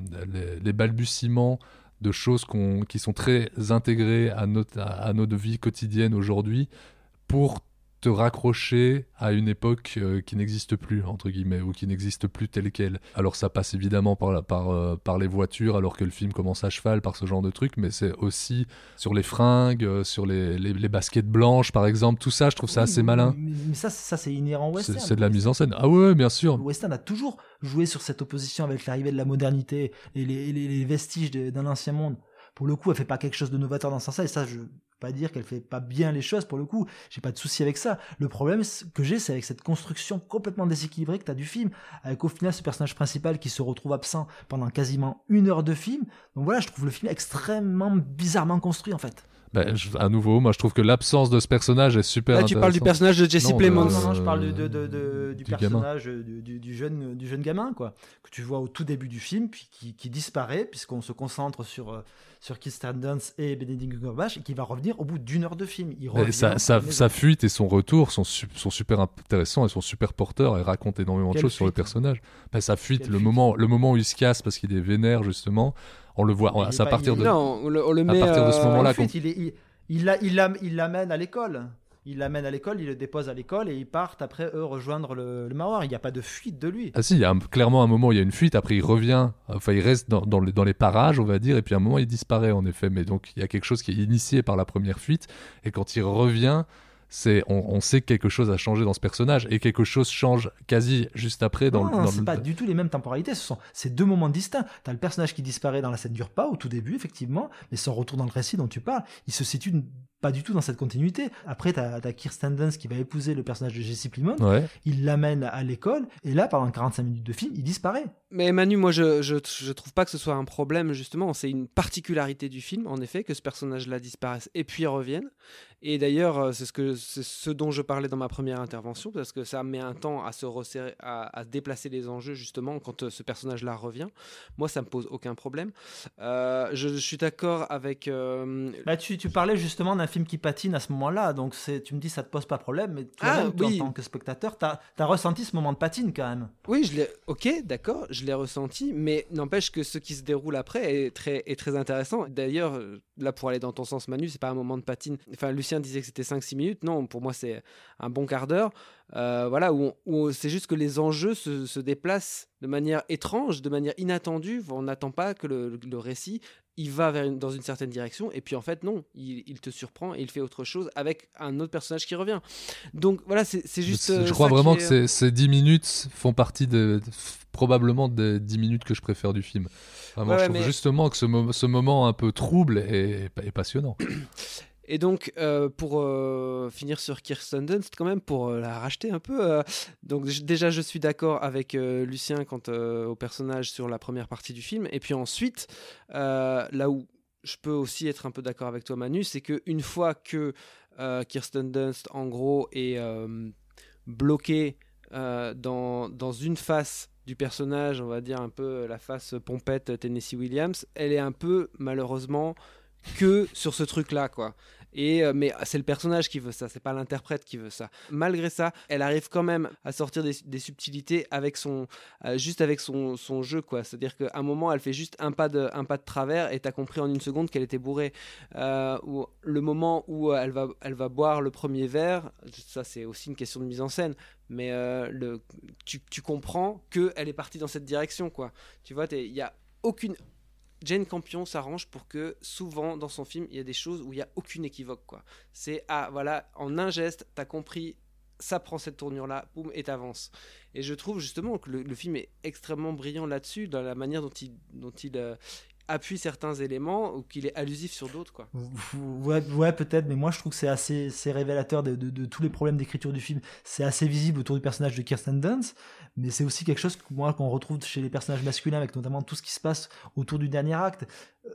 les, balbutiements de choses qui sont très intégrées à notre, à, à notre vie quotidienne aujourd'hui pour te raccrocher à une époque euh, qui n'existe plus, entre guillemets, ou qui n'existe plus telle qu'elle. Alors ça passe évidemment par, la- par, euh, par les voitures, alors que le film commence à cheval, par ce genre de trucs, mais c'est aussi sur les fringues, euh, sur les, les, les baskets blanches, par exemple, tout ça, je trouve ça assez malin. Mais, mais ça, ça c'est inhérent au C'est western. c'est de la mise en scène. Ah ouais, bien sûr. Le western a toujours joué sur cette opposition avec l'arrivée de la modernité et les, vestiges d'un ancien monde. Pour le coup, elle fait pas quelque chose de novateur dans ce sens-là, et ça, je pas dire qu'elle fait pas bien les choses, pour le coup, j'ai pas de souci avec ça. Le problème que j'ai, c'est avec cette construction complètement déséquilibrée que tu as du film, avec au final ce personnage principal qui se retrouve absent pendant quasiment une heure de film. Donc voilà, je trouve le film extrêmement bizarrement construit, en fait. Ben, je- à nouveau, moi je trouve que l'absence de ce personnage est super Là, tu parles du personnage de Jesse Non, Plemons. Non, non, je parle de, de- de- de- du, du personnage euh, du, jeune, du jeune gamin, quoi, que tu vois au tout début du film, puis qui, qui disparaît, puisqu'on se concentre sur, euh, sur Kirsten Dunst et Benedict Cumberbatch, et qui va revenir au bout d'une heure de film. Il revient sa, sa, fuite et son retour sont, su- sont super intéressants et sont super porteurs et racontent énormément de choses sur le fuite personnage. Ben, sa fuite, Quelle le fuite moment, le moment où il se casse parce qu'il est vénère justement, on le voit. C'est à partir de. Non, on le, on le à partir de ce euh, moment-là En fait, qu'on- il, est- il, il l'a- il l'am- il l'amène à l'école. Il l'amène à l'école, il le dépose à l'école, et ils partent après eux rejoindre le, le. Il n'y a pas de fuite de lui. Ah si, il y a un- clairement un moment où il y a une fuite, après il revient, enfin il reste dans, dans les, dans les parages, on va dire, et puis à un moment il disparaît en effet. Mais donc il y a quelque chose qui est initié par la première fuite, et quand il revient, c'est on, on sait que quelque chose a changé dans ce personnage, et quelque chose change quasi juste après dans, non, le- dans c'est le- pas du tout les mêmes temporalités. Ce sont ces deux moments distincts. T'as le personnage qui disparaît dans la scène du repas au tout début, effectivement, mais son retour dans le récit dont tu parles, il se situe pas du tout dans cette continuité. Après, t'as as Kirsten Dunst qui va épouser le personnage de Jesse. Ouais. Il l'amène à l'école, et là, pendant 45 minutes de film, il disparaît. Mais Manu, moi, je, je, je trouve pas que ce soit un problème, justement. C'est une particularité du film, en effet, que ce personnage-là disparaisse et puis revienne. Et d'ailleurs, euh, c'est ce, que, c'est ce dont je parlais dans ma première intervention, parce que ça met un temps à se resserrer, à, à déplacer les enjeux, justement, quand euh, ce personnage-là revient. Moi, ça me pose aucun problème. Euh, je, je suis d'accord avec. euh, Bah, tu, tu parlais justement d'un film qui patine à ce moment-là, donc tu me dis ça te pose pas problème, mais toi, Ah, toi, oui. en tant que spectateur, t'as as ressenti ce moment de patine quand même. Oui, je l'ai. Ok, d'accord, je l'ai ressenti, mais n'empêche que ce qui se déroule après est très, est très intéressant. D'ailleurs, là, pour aller dans ton sens, Manu, c'est pas un moment de patine. Enfin, Lucien disait que c'était 5-6 minutes. Non, pour moi, c'est un bon quart d'heure. Euh, voilà, où, où c'est juste que les enjeux se, se déplacent de manière étrange, de manière inattendue. On n'attend pas que le récit il va vers une- dans une certaine direction et puis en fait non, il, il te surprend et il fait autre chose avec un autre personnage qui revient. Donc voilà, c'est juste. Je, euh, je crois vraiment que est- ces, ces 10 minutes font partie de, probablement des 10 minutes que je préfère du film. Vraiment, Ouais, je trouve mais- justement que ce, mo- ce moment un peu trouble est, est passionnant. Et donc, euh, pour euh, finir sur Kirsten Dunst, quand même, pour euh, la racheter un peu, donc déjà, je suis d'accord avec Lucien quant au personnage sur la première partie du film. Et puis ensuite, là où je peux aussi être un peu d'accord avec toi, Manu, c'est qu'une fois que Kirsten Dunst, en gros, est, bloqué euh, dans, dans une face du personnage, on va dire un peu la face pompette Tennessee Williams, elle est un peu malheureusement que sur ce truc-là, quoi. Et, euh, mais c'est le personnage qui veut ça, c'est pas l'interprète qui veut ça. Malgré ça, elle arrive quand même à sortir des, subtilités avec son, euh, juste avec son, jeu, quoi. C'est-à-dire qu'à un moment, elle fait juste un pas de, un pas de travers et t'as compris en une seconde qu'elle était bourrée. Euh, ou le moment où elle va, elle va boire le premier verre, ça c'est aussi une question de mise en scène. Mais tu, comprends qu'elle est partie dans cette direction, quoi. Tu vois, il y a aucune Jane Campion s'arrange pour que souvent dans son film, il y a des choses où il n'y a aucune équivoque. quoi. C'est, ah voilà, en un geste, t'as compris, ça prend cette tournure-là, boum, et t'avances. Et je trouve justement que le, film est extrêmement brillant là-dessus, dans la manière dont il, dont il, euh, appuie certains éléments ou qu'il est allusif sur d'autres. quoi. Ouais, peut-être, mais moi je trouve que c'est assez c'est révélateur de, tous les problèmes d'écriture du film. C'est assez visible autour du personnage de Kirsten Dunst, mais c'est aussi quelque chose que moi qu'on retrouve chez les personnages masculins, avec notamment tout ce qui se passe autour du dernier acte.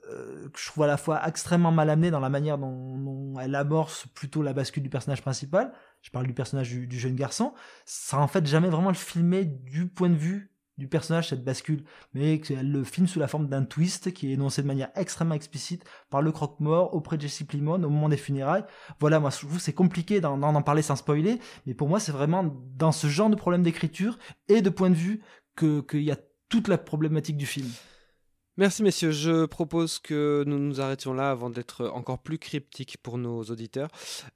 Euh, que je trouve à la fois extrêmement mal amené dans la manière dont, dont, elle amorce plutôt la bascule du personnage principal. Je parle du personnage du, du jeune garçon. Ça en fait jamais vraiment le filmer du point de vue du personnage cette bascule, mais qu'elle le filme sous la forme d'un twist qui est énoncé de manière extrêmement explicite par le croque-mort auprès de Jesse Plimon au moment des funérailles. Voilà, moi je c'est compliqué d'en, parler sans spoiler, mais pour moi c'est vraiment dans ce genre de problème d'écriture et de point de vue que qu'il y a toute la problématique du film. Merci messieurs, je propose que nous nous arrêtions là avant d'être encore plus cryptique pour nos auditeurs.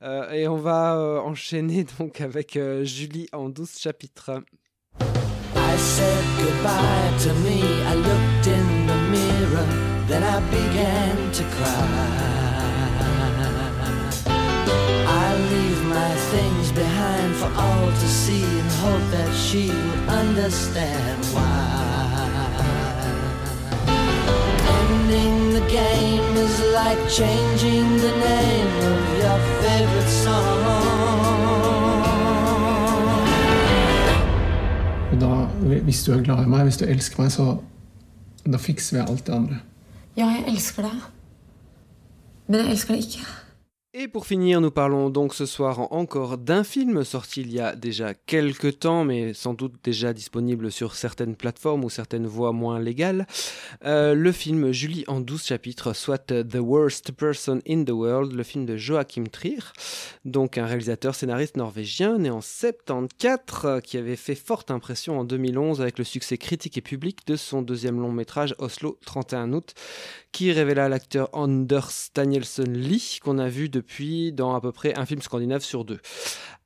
Euh, et on va euh, enchaîner donc avec euh, Julie en 12 chapitres. I said goodbye to me. I looked in the mirror, then I began to cry. I leave my things behind for all to see and hope that she will understand why. Ending the game is like changing the name of your favorite song. Da, hvis du er glad i meg, hvis du elsker meg, så da fikser vi alt det andre. Ja, jeg elsker deg. Men jeg elsker deg ikke. Et pour finir, nous parlons donc ce soir encore d'un film sorti il y a déjà quelques temps, mais sans doute déjà disponible sur certaines plateformes ou certaines voies moins légales. Euh, le film Julie en 12 chapitres, soit The Worst Person in the World, le film de Joachim Trier, donc un réalisateur scénariste norvégien né en 74, qui avait fait forte impression en 2011 avec le succès critique et public de son deuxième long métrage Oslo 31 août, qui révéla l'acteur Anders Danielsen Lee, qu'on a vu depuis dans à peu près un film scandinave sur deux.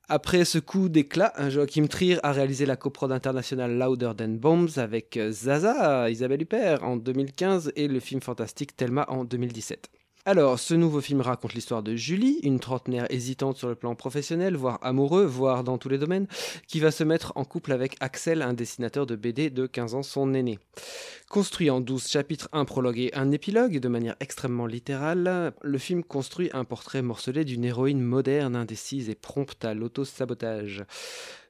Après ce coup d'éclat, Joachim Trier a réalisé la coprode internationale Louder Than Bombs avec Zaza, Isabelle Huppert en 2015 et le film fantastique Thelma en 2017. Alors, ce nouveau film raconte l'histoire de Julie, une trentenaire hésitante sur le plan professionnel, voire amoureux, voire dans tous les domaines, qui va se mettre en couple avec Axel, un dessinateur de BD de 15 ans, son aîné. Construit en 12 chapitres, un prologue et un épilogue, de manière extrêmement littérale, le film construit un portrait morcelé d'une héroïne moderne, indécise et prompte à l'auto-sabotage.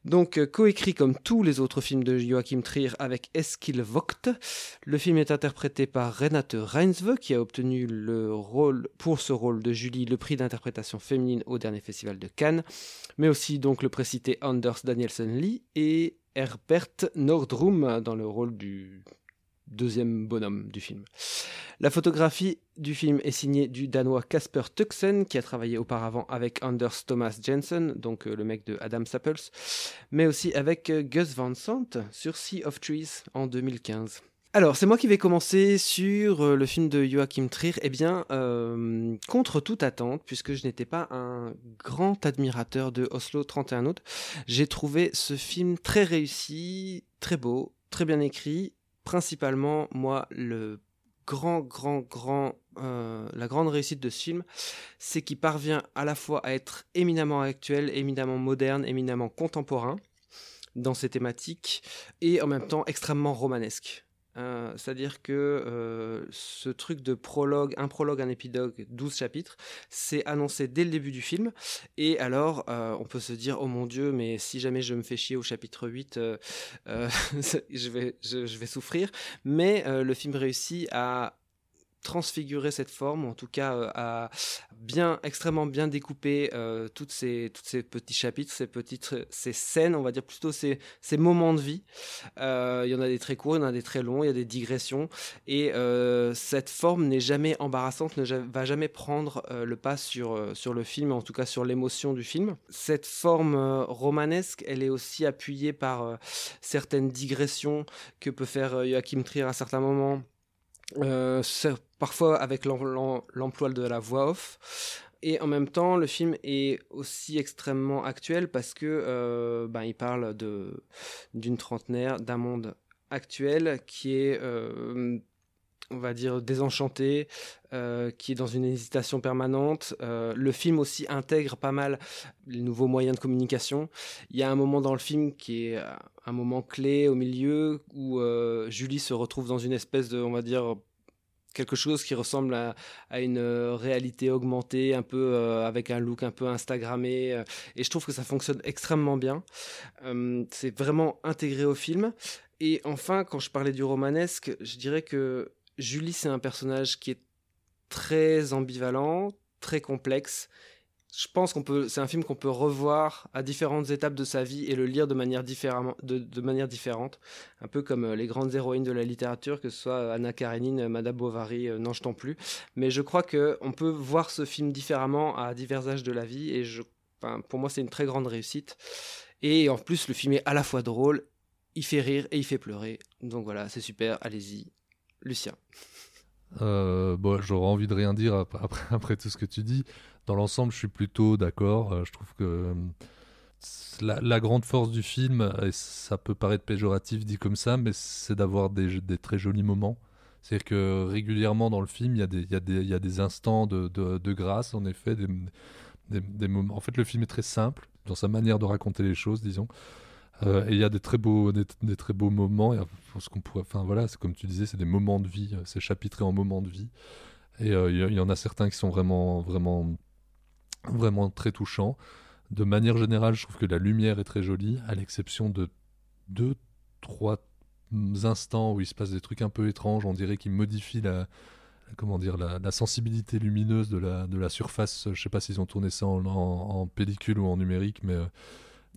Donc, euh, coécrit comme tous les autres films de Joachim Trier avec Eskil Vogt, le film est interprété par Renate Reinsve, qui a obtenu le rôle, pour ce rôle de Julie le prix d'interprétation féminine au dernier festival de Cannes, mais aussi donc le précité Anders Danielsen Lee et Herbert Nordrum dans le rôle du deuxième bonhomme du film. La photographie du film est signée du danois Kasper Tuxen, qui a travaillé auparavant avec Anders Thomas Jensen, donc euh, le mec de Adam Sapples, mais aussi avec euh, Gus Van Sant sur Sea of Trees en 2015. Alors, c'est moi qui vais commencer sur euh, le film de Joachim Trier. Eh bien, contre toute attente, puisque je n'étais pas un grand admirateur de Oslo 31 août, j'ai trouvé ce film très réussi, très beau, très bien écrit, principalement, moi, le grand, grand, grand, euh, la grande réussite de ce film, c'est qu'il parvient à la fois à être éminemment actuel, éminemment moderne, éminemment contemporain dans ses thématiques, et en même temps extrêmement romanesque. Euh, C'est-à-dire que euh, ce truc de prologue, un prologue, un épilogue, 12 chapitres, c'est annoncé dès le début du film. Et alors, euh, on peut se dire, oh mon Dieu, mais si jamais je me fais chier au chapitre 8, euh, je, vais, je, je, vais souffrir. Mais le film réussit à transfigurer cette forme, en tout cas euh, à bien, extrêmement bien découper euh, toutes ces, toutes ces petits chapitres, ces petites, ces scènes, on va dire plutôt ces, ces moments de vie. Euh, il y en a des très courts, il y en a des très longs, il y a des digressions, et cette forme n'est jamais embarrassante, ne va jamais prendre le pas sur, sur le film, en tout cas sur l'émotion du film. Cette forme romanesque, elle est aussi appuyée par certaines digressions que peut faire Joachim Trier à certains moments euh, parfois avec l'emploi de la voix off. Et en même temps, le film est aussi extrêmement actuel parce que euh, ben, parle d'une trentenaire, d'un monde actuel qui est, euh, on va dire, désenchanté, qui est dans une hésitation permanente. le film aussi intègre pas mal les nouveaux moyens de communication. Il y a un moment dans le film qui est un moment clé au milieu où Julie se retrouve dans une espèce de, on va dire, quelque chose qui ressemble à, une euh, réalité augmentée, un peu euh, avec un look un peu Instagrammé. Euh, et je trouve que ça fonctionne extrêmement bien. c'est vraiment intégré au film. Et enfin, quand je parlais du romanesque, je dirais que Julie, c'est un personnage qui est très ambivalent, très complexe je pense qu'on peut, c'est un film qu'on peut revoir à différentes étapes de sa vie et le lire de manière, de, manière différente, un peu comme euh, les grandes héroïnes de la littérature, que ce soit euh, Anna Karenine, Madame Bovary, euh, Non, je t'en plus. Mais je crois que on peut voir ce film différemment à divers âges de la vie et je, pour moi, c'est une très grande réussite. Et en plus, le film est à la fois drôle, il fait rire et il fait pleurer. Donc voilà, c'est super. Allez-y, Lucien. bon, j'aurais envie de rien dire après, tout ce que tu dis dans l'ensemble, je suis plutôt d'accord. Euh, je trouve que euh, la, grande force du film, et ça peut paraître péjoratif dit comme ça, mais c'est d'avoir des, très jolis moments. C'est-à-dire que régulièrement dans le film, il y a des, instants de, de, grâce, en effet, des, moments. En fait, le film est très simple dans sa manière de raconter les choses, disons. Euh, et il y a des très beaux, des, très beaux moments. ce qu'on pourrait, enfin voilà, c'est comme tu disais, c'est des moments de vie. C'est chapitré en moments de vie. Et il y, en a certains qui sont vraiment, vraiment vraiment très touchant. De manière générale, je trouve que la lumière est très jolie, à l'exception de deux, trois instants où il se passe des trucs un peu étranges. On dirait qu'il modifie la, comment dire, la, sensibilité lumineuse de la, de la surface. Je sais pas s'ils ont tourné ça en, pellicule ou en numérique, mais euh,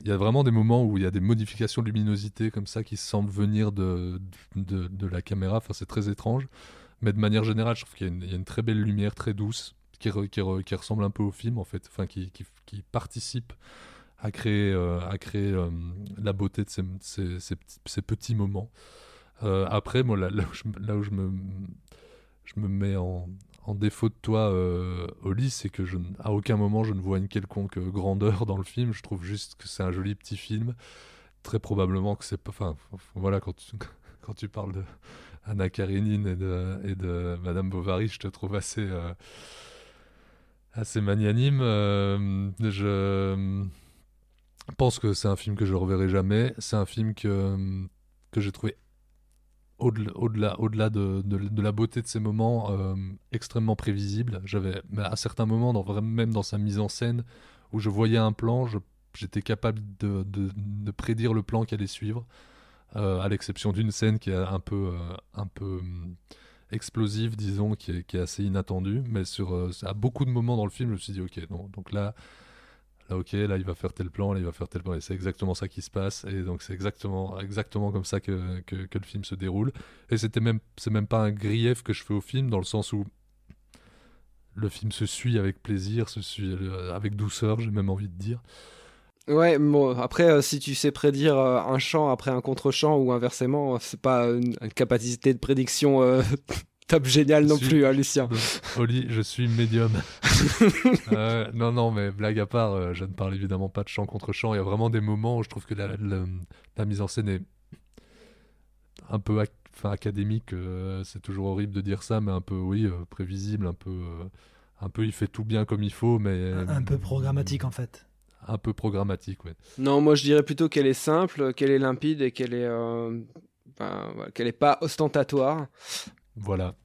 il y a vraiment des moments où il y a des modifications de luminosité comme ça qui semblent venir de, de, la caméra. Enfin, c'est très étrange. Mais de manière générale, je trouve qu'il y, a une très belle lumière, très douce qui, ressemble un peu au film en fait, enfin qui, qui, participe à créer, euh, à créer euh, la beauté de ces, ces, ces, petits moments. Euh, après, moi, là, là, où je, me, je me mets en, en défaut de toi, Oli, c'est que je, à aucun moment je ne vois une quelconque grandeur dans le film. Je trouve juste que c'est un joli petit film. Très probablement que c'est pas. Enfin, voilà, quand tu, quand tu parles de Anna Karenine et de, et de Madame Bovary, je te trouve assez assez magnanime. Euh, je pense que c'est un film que je reverrai jamais. C'est un film que, que j'ai trouvé au-delà, au-delà, de, de, la beauté de ces moments, euh, extrêmement prévisible. J'avais, à certains moments, même dans sa mise en scène, où je voyais un plan, j'étais capable de, de, prédire le plan qui allait suivre, euh, à l'exception d'une scène qui est un peu, un peu explosive, disons, qui est, assez inattendue. Mais sur, euh, à beaucoup de moments dans le film, je me suis dit, ok, donc là, là, ok, là, il va faire tel plan, là, il va faire tel plan, et c'est exactement ça qui se passe. Et donc, c'est exactement, exactement comme ça que, que, le film se déroule. Et c'était même, c'est même pas un grief que je fais au film, dans le sens où le film se suit avec plaisir, se suit euh, avec douceur, j'ai même envie de dire. Ouais, bon, après, euh, si tu sais prédire un chant après un contre-champ ou inversement, c'est pas une, capacité de prédiction top génial non plus, hein, Lucien. Oli, je suis médium. Euh, non, non, mais blague à part, euh, je ne parle évidemment pas de chant contre chant. Il y a vraiment des moments où je trouve que la, la, mise en scène est un peu académique. Euh, c'est toujours horrible de dire ça, mais un peu, oui, prévisible, un peu, un peu, il fait tout bien comme il faut, mais un, peu programmatique en fait. Un peu programmatique, ouais. Non, moi je dirais plutôt qu'elle est simple, qu'elle est limpide et qu'elle est, qu'elle est pas ostentatoire. Voilà.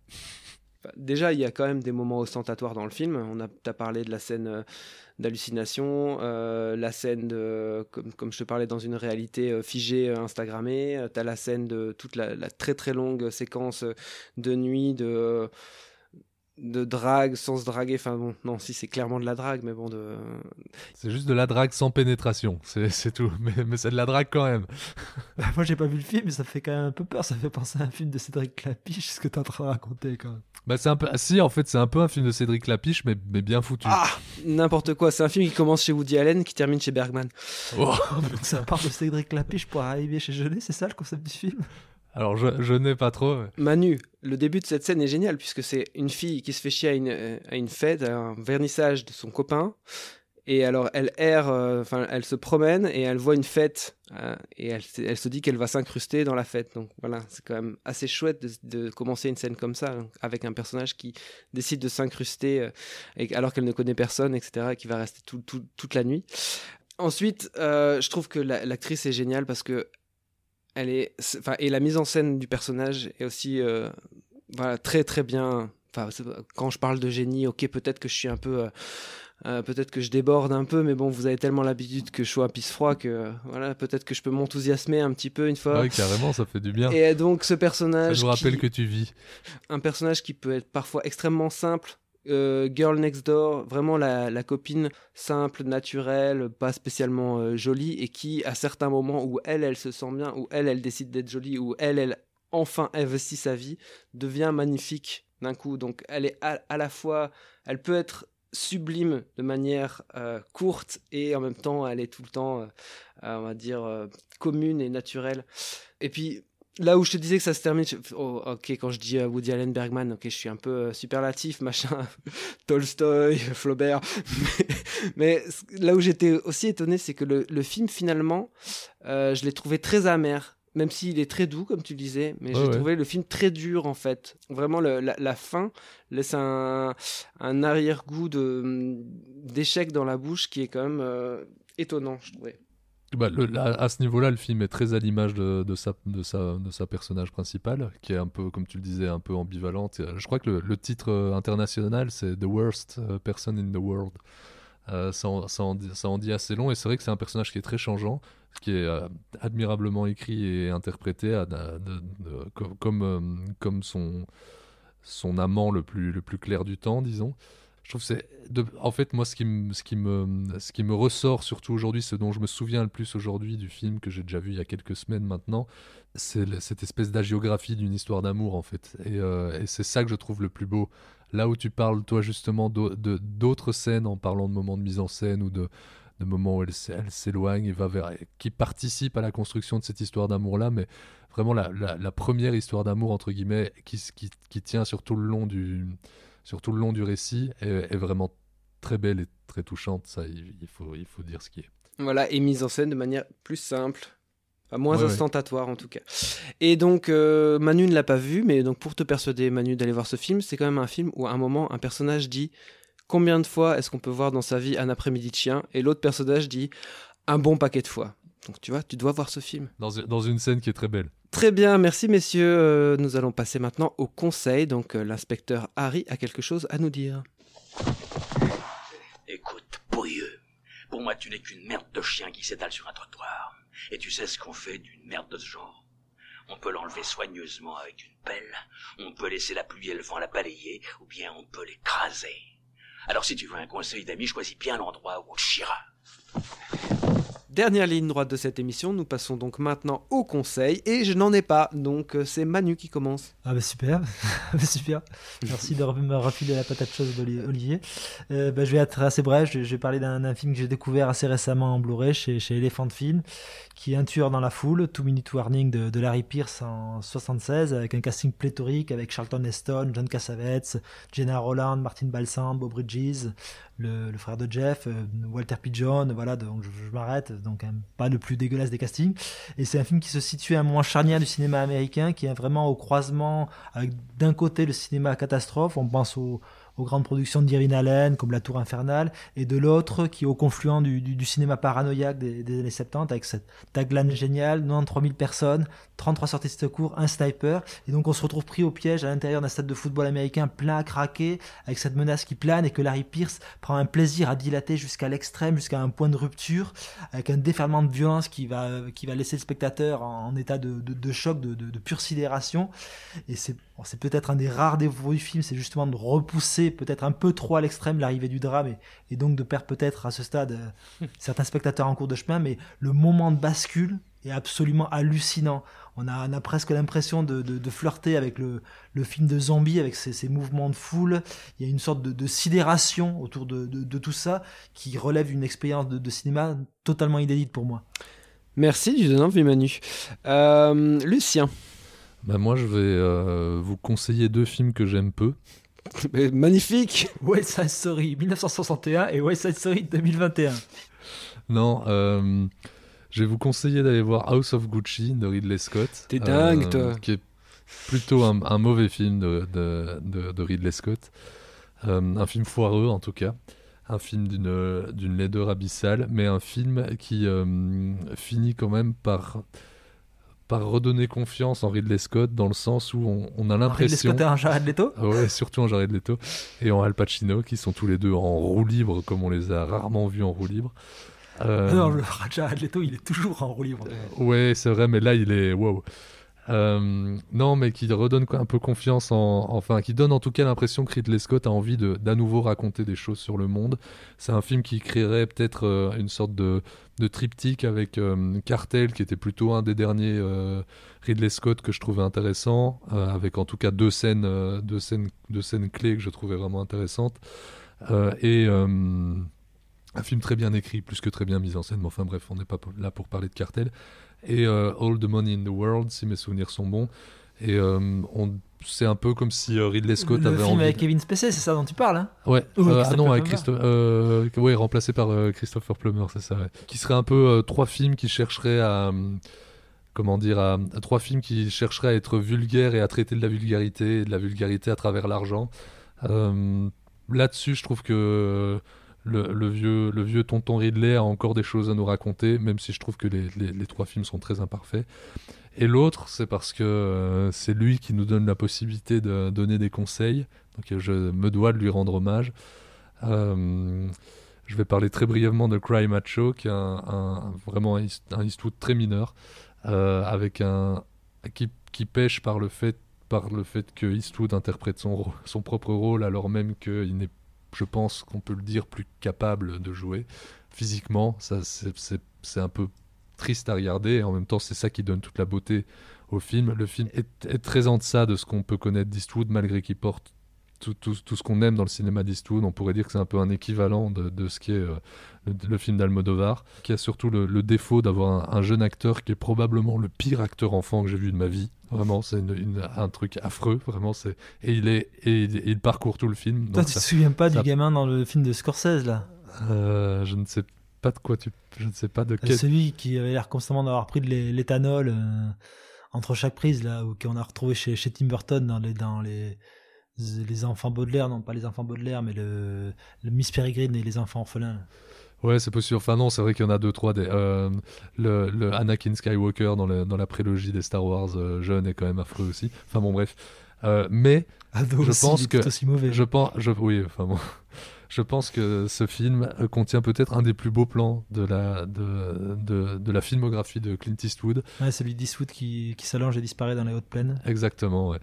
Déjà, il y a quand même des moments ostentatoires dans le film. On a, as parlé de la scène euh, d'hallucination, euh, la scène de, comme, je te parlais, dans une réalité euh, figée, Instagrammée. tu as la scène de toute la, très très longue séquence de nuit de de drague sans se draguer. Enfin bon, non, si c'est clairement de la drague, mais bon, de. C'est juste de la drague sans pénétration, c'est c'est tout. Mais, mais c'est de la drague quand même. Bah, moi, j'ai pas vu le film, mais ça fait quand même un peu peur. Ça fait penser à un film de Cédric Clapiche, ce que t'es en train de raconter quand même. Bah, c'est un peu. ah, si, en fait, c'est un peu un film de Cédric Lapiche, mais, mais bien foutu. Ah N'importe quoi. C'est un film qui commence chez Woody Allen, qui termine chez Bergman. Oh. Donc ça part de Cédric Clapiche pour arriver chez Jeunet, c'est ça le concept du film? Alors, je, n'ai pas trop. Manu, le début de cette scène est génial puisque c'est une fille qui se fait chier à une, euh, fête, à un vernissage de son copain. Et alors elle erre, euh, enfin elle se promène et elle voit une fête euh, et elle, se dit qu'elle va s'incruster dans la fête. Donc voilà, c'est quand même assez chouette de, commencer une scène comme ça avec un personnage qui décide de s'incruster alors qu'elle ne connaît personne, etc. Et qui va rester tout- tout- toute la nuit. Ensuite, je trouve que la- l'actrice est géniale parce que elle est, et la mise en scène du personnage est aussi, euh, voilà, très très bien. Enfin, quand je parle de génie, ok, peut-être que je suis un peu, euh, euh, peut-être que je déborde un peu, mais bon, vous avez tellement l'habitude que je sois un pisse froid que, euh, voilà, peut-être que je peux m'enthousiasmer un petit peu une fois. Ouais, carrément, ça fait du bien. Et donc ce Ça personnage, nous rappelle qui- que tu vis. un personnage qui peut être parfois extrêmement simple. Euh, Girl Next Door, vraiment la, copine simple, naturelle, pas spécialement euh, jolie, et qui, à certains moments où elle, elle se sent bien, où elle, elle décide d'être jolie, où elle, elle enfin investit sa vie, devient magnifique d'un coup. Donc elle est à, la fois, elle peut être sublime de manière euh, courte et en même temps elle est tout le temps, on va dire, commune et naturelle. Et puis là où je te disais que ça se termine, je- oh, ok, quand je dis euh, Woody Allen Bergman, ok, je suis un peu euh, superlatif, machin, Tolstoy, Flaubert, mais, là où j'étais aussi étonné, c'est que le, le film finalement, euh, je l'ai trouvé très amer. Même s'il est très doux, comme tu le disais, mais j'ai ouais. trouvé le film très dur en fait. Vraiment, le- la, la fin laisse un, un arrière-goût de- d'échec dans la bouche qui est quand même euh, étonnant, je trouvais. Bah, à ce niveau-là, le film est très à l'image de, sa, personnage principale, qui est un peu, comme tu le disais, un peu ambivalente. Euh, Je crois que le, titre euh, international, c'est The Worst euh, Person in the World. Ça, en, dit- assez long, et c'est vrai que c'est un personnage qui est très changeant, qui est admirablement écrit et interprété, comme, son, amant le plus clair du temps, disons. Je trouve c'est. En fait, moi, ce qui, me, ce, qui me, ce qui me ressort surtout aujourd'hui, ce dont je me souviens le plus aujourd'hui du film que j'ai déjà vu il y a quelques semaines maintenant, c'est cette espèce d'agiographie d'une histoire d'amour, en fait. Et, euh, et c'est ça que je trouve le plus beau. Là où tu parles, toi, justement, d'autres scènes en parlant de moments de mise en scène ou de, moments où elle, s'éloigne et va vers. qui participent à la construction de cette histoire d'amour-là, mais vraiment la, première histoire d'amour, entre guillemets, qui, qui tient sur tout le long du, sur tout le long du récit, est, est vraiment très belle et très touchante. Ça, il, il faut, il faut dire ce qui est. Voilà, et mise en scène de manière plus simple, Enfin, moins Ouais, ouais. ostentatoire en tout cas. Et donc, euh, Manu ne l'a pas vu, mais donc pour te persuader, Manu, d'aller voir ce film, c'est quand même un film où à un moment, un personnage dit Combien de fois est-ce qu'on peut voir dans sa vie un après-midi de chien? Et l'autre personnage dit Un bon paquet de fois. Donc tu vois, tu dois voir ce film. Dans, dans une scène qui est très belle. Très bien, merci messieurs. Euh, nous allons passer maintenant au conseil. Donc euh, l'inspecteur Harry a quelque chose à nous dire. Écoute, pourrieux, pour moi tu n'es qu'une merde de chien qui s'étale sur un trottoir. Et tu sais ce qu'on fait d'une merde de ce genre On peut l'enlever soigneusement avec une pelle, on peut laisser la pluie et le vent la balayer, ou bien on peut l'écraser. Alors si tu veux un conseil d'ami, choisis bien l'endroit où on te chiera. Dernière ligne droite de cette émission, nous passons donc maintenant au conseil. Et je n'en ai pas, donc euh, c'est Manu qui commence. Ah bah super, Bah super. Merci de me refiler la patate d'Oli- Olivier. Euh, bah, je vais être assez bref, je, vais parler d'un film que j'ai découvert assez récemment en Blu-ray chez, chez Elephant Film, qui est Un tueur dans la foule, Two Minute Warning de, Larry Pierce en 76, avec un casting pléthorique avec Charlton Heston, John Cassavetes, Jenna Roland, Martin Balsam, Bob Bridges, le, frère de Jeff, euh, Walter Pigeon, voilà, donc je, m'arrête, donc hein, pas le plus dégueulasse des castings. Et c'est un film qui se situe à un moment charnière du cinéma américain, qui est vraiment au croisement d'un côté le cinéma catastrophe, on pense aux, aux grandes productions d'Irving Allen comme La Tour Infernale, et de l'autre qui est au confluent du, cinéma paranoïaque des, années 70 avec cette tagline géniale, 93 000 personnes, 33 sorties de secours, un sniper, et donc on se retrouve pris au piège à l'intérieur d'un stade de football américain plein à craquer, avec cette menace qui plane et que Larry Pierce prend un plaisir à dilater jusqu'à l'extrême, jusqu'à un point de rupture, avec un déferlement de violence qui va, qui va laisser le spectateur en, état de, choc, de- de pure sidération. Et c'est Bon, c'est peut-être un des rares défauts du film, c'est justement de repousser peut-être un peu trop à l'extrême l'arrivée du drame et, et donc de perdre peut-être à ce stade euh, certains spectateurs en cours de chemin, mais le moment de bascule est absolument hallucinant. On a, on a presque l'impression de, de, de flirter avec le, le film de zombie, avec ses, ses mouvements de foule. Il y a une sorte de, de sidération autour de, tout ça qui relève d'une expérience de, cinéma totalement inédite pour moi. Merci du donner envie, Manu. Euh, Lucien. Bah moi, je vais euh, vous conseiller deux films que j'aime peu. Mais magnifique West Side Story 1961 et West Side Story 2021. Non, euh, je vais vous conseiller d'aller voir House of Gucci de Ridley Scott. T'es dingue, euh, toi Qui est plutôt un, un mauvais film de, de, de, de Ridley Scott. un film foireux, en tout cas. Un film d'une d'une laideur abyssale, mais un film qui finit quand même par par redonner confiance en Ridley Scott dans le sens où on, on a l'impression. Ridley Scott et en Jared Leto? Ouais, surtout en Jared Leto et en Al Pacino qui sont tous les deux en roue libre comme on les a rarement vus en roue libre. Euh... Non, le Jared Leto, il est toujours en roue libre. Ouais, c'est vrai, mais là, il est wow. Euh, non, mais qui redonne un peu confiance en, enfin, qui donne en tout cas l'impression que Ridley Scott a envie de d'à nouveau raconter des choses sur le monde. C'est un film qui créerait peut-être euh, une sorte de, de triptyque avec euh, Cartel, qui était plutôt un des derniers Ridley Scott que je trouvais intéressant, avec en tout cas deux scènes, deux scènes, deux scènes clés que je trouvais vraiment intéressantes, et un film très bien écrit, plus que très bien mis en scène. Mais enfin bref, on n'est pas là pour parler de Cartel et euh, All the Money in the World, si mes souvenirs sont bons. Et euh, on, c'est un peu comme si euh, Ridley Scott le avait film envie. avec Kevin Spacey, c'est ça dont tu parles hein Ouais. ah non, avec Christophe. ouais, remplacé par Christopher Plummer, c'est ça. Ouais. Qui serait un peu trois films qui chercheraient à comment dire, à, trois films qui chercheraient à être vulgaires et à traiter de la vulgarité, et de la vulgarité à travers l'argent. Là-dessus, je trouve que le, vieux, le vieux tonton Ridley a encore des choses à nous raconter, même si je trouve que les, trois films sont très imparfaits. Et l'autre, c'est parce que euh, c'est lui qui nous donne la possibilité de donner des conseils. Donc je me dois de lui rendre hommage. Euh, je vais parler très brièvement de Cry Macho, qui est un, vraiment un, Eastwood très mineur, euh, avec un qui, pêche par le fait par le fait que Eastwood interprète son, son propre rôle alors même qu'il n'est je pense qu'on peut le dire, plus capable de jouer. Physiquement, ça c'est un peu triste à regarder, en même temps c'est ça qui donne toute la beauté au film. Le film est, très en deçà de ce qu'on peut connaître d'Eastwood, malgré qu'il porte tout, tout, tout, ce qu'on aime dans le cinéma d'Eastwood. On pourrait dire que c'est un peu un équivalent de, de ce qui est euh, le, film d'Almodovar, qui a surtout le, défaut d'avoir un, jeune acteur qui est probablement le pire acteur enfant que j'ai vu de ma vie. Vraiment, c'est un truc affreux, vraiment. C'est et il est et il, parcourt tout le film. Toi, tu te souviens pas du gamin dans le film de Scorsese là? Euh, Je ne sais pas de quoi tu, je ne sais pas de quel. Celui qui avait l'air constamment d'avoir pris de l'éthanol euh, entre chaque prise là, ou qu'on a retrouvé chez, chez Tim Burton dans les dans les les enfants Baudelaire, non pas les enfants Baudelaire, mais le, le Miss Peregrine et les enfants orphelins. Ouais, c'est possible. Enfin non, c'est vrai qu'il y en a deux, trois. Des, euh, le, le, Anakin Skywalker dans, le, dans la prélogie des Star Wars euh, jeune est quand même affreux aussi. Enfin bon, bref. Euh, mais Ado je aussi, pense que tout aussi mauvais. je pense, je, oui, enfin bon. Je pense que ce film contient peut-être un des plus beaux plans de la, de, de, de la filmographie de Clint Eastwood. Ouais, celui d'Eastwood qui, qui s'allonge et disparaît dans les hautes plaines. Exactement, ouais.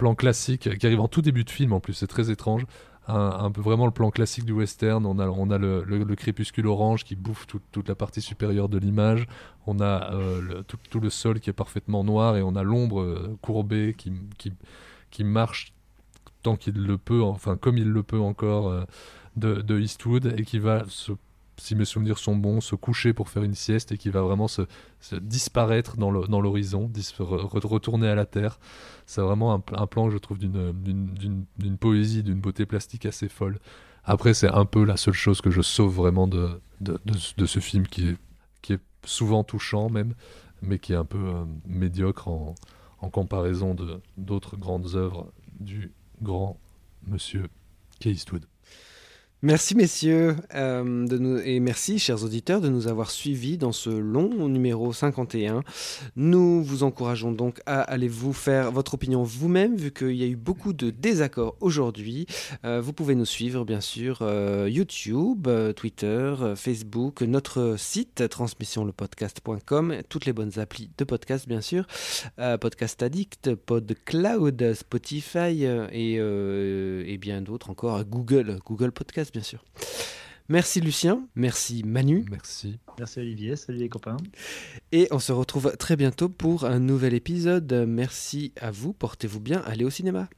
Plan classique qui arrive en tout début de film en plus, c'est très étrange un, peu vraiment le plan classique du western. On a, on a le, le, crépuscule orange qui bouffe toute la partie supérieure de l'image. On a euh, tout, le sol qui est parfaitement noir et on a l'ombre euh, courbée qui, qui, qui, marche tant qu'il le peut, enfin comme il le peut encore euh, de, de, Eastwood et qui va se si mes souvenirs sont bons, se coucher pour faire une sieste et qui va vraiment se, disparaître dans l'horizon, retourner à la terre. C'est vraiment un, plan que je trouve d'une poésie, d'une beauté plastique assez folle. Après, c'est un peu la seule chose que je sauve vraiment de, ce film qui est, souvent touchant même, mais qui est un peu euh, médiocre en, en comparaison d'autres grandes œuvres du grand monsieur Kay Eastwood. Merci messieurs euh, et merci chers auditeurs de nous avoir suivis dans ce long numéro 51. Nous vous encourageons donc à aller vous faire votre opinion vous-même vu qu'il y a eu beaucoup de désaccords aujourd'hui. Euh, vous pouvez nous suivre bien sûr euh, YouTube, Twitter, Facebook, notre site transmissionlepodcast.com, toutes les bonnes applis de podcast bien sûr, Podcast Addict, PodCloud, Spotify et, et bien d'autres encore, Google, Google Podcast bien sûr. Merci Lucien, merci Manu. Merci. Merci Olivier, salut les copains. Et on se retrouve très bientôt pour un nouvel épisode. Merci à vous, portez-vous bien, allez au cinéma.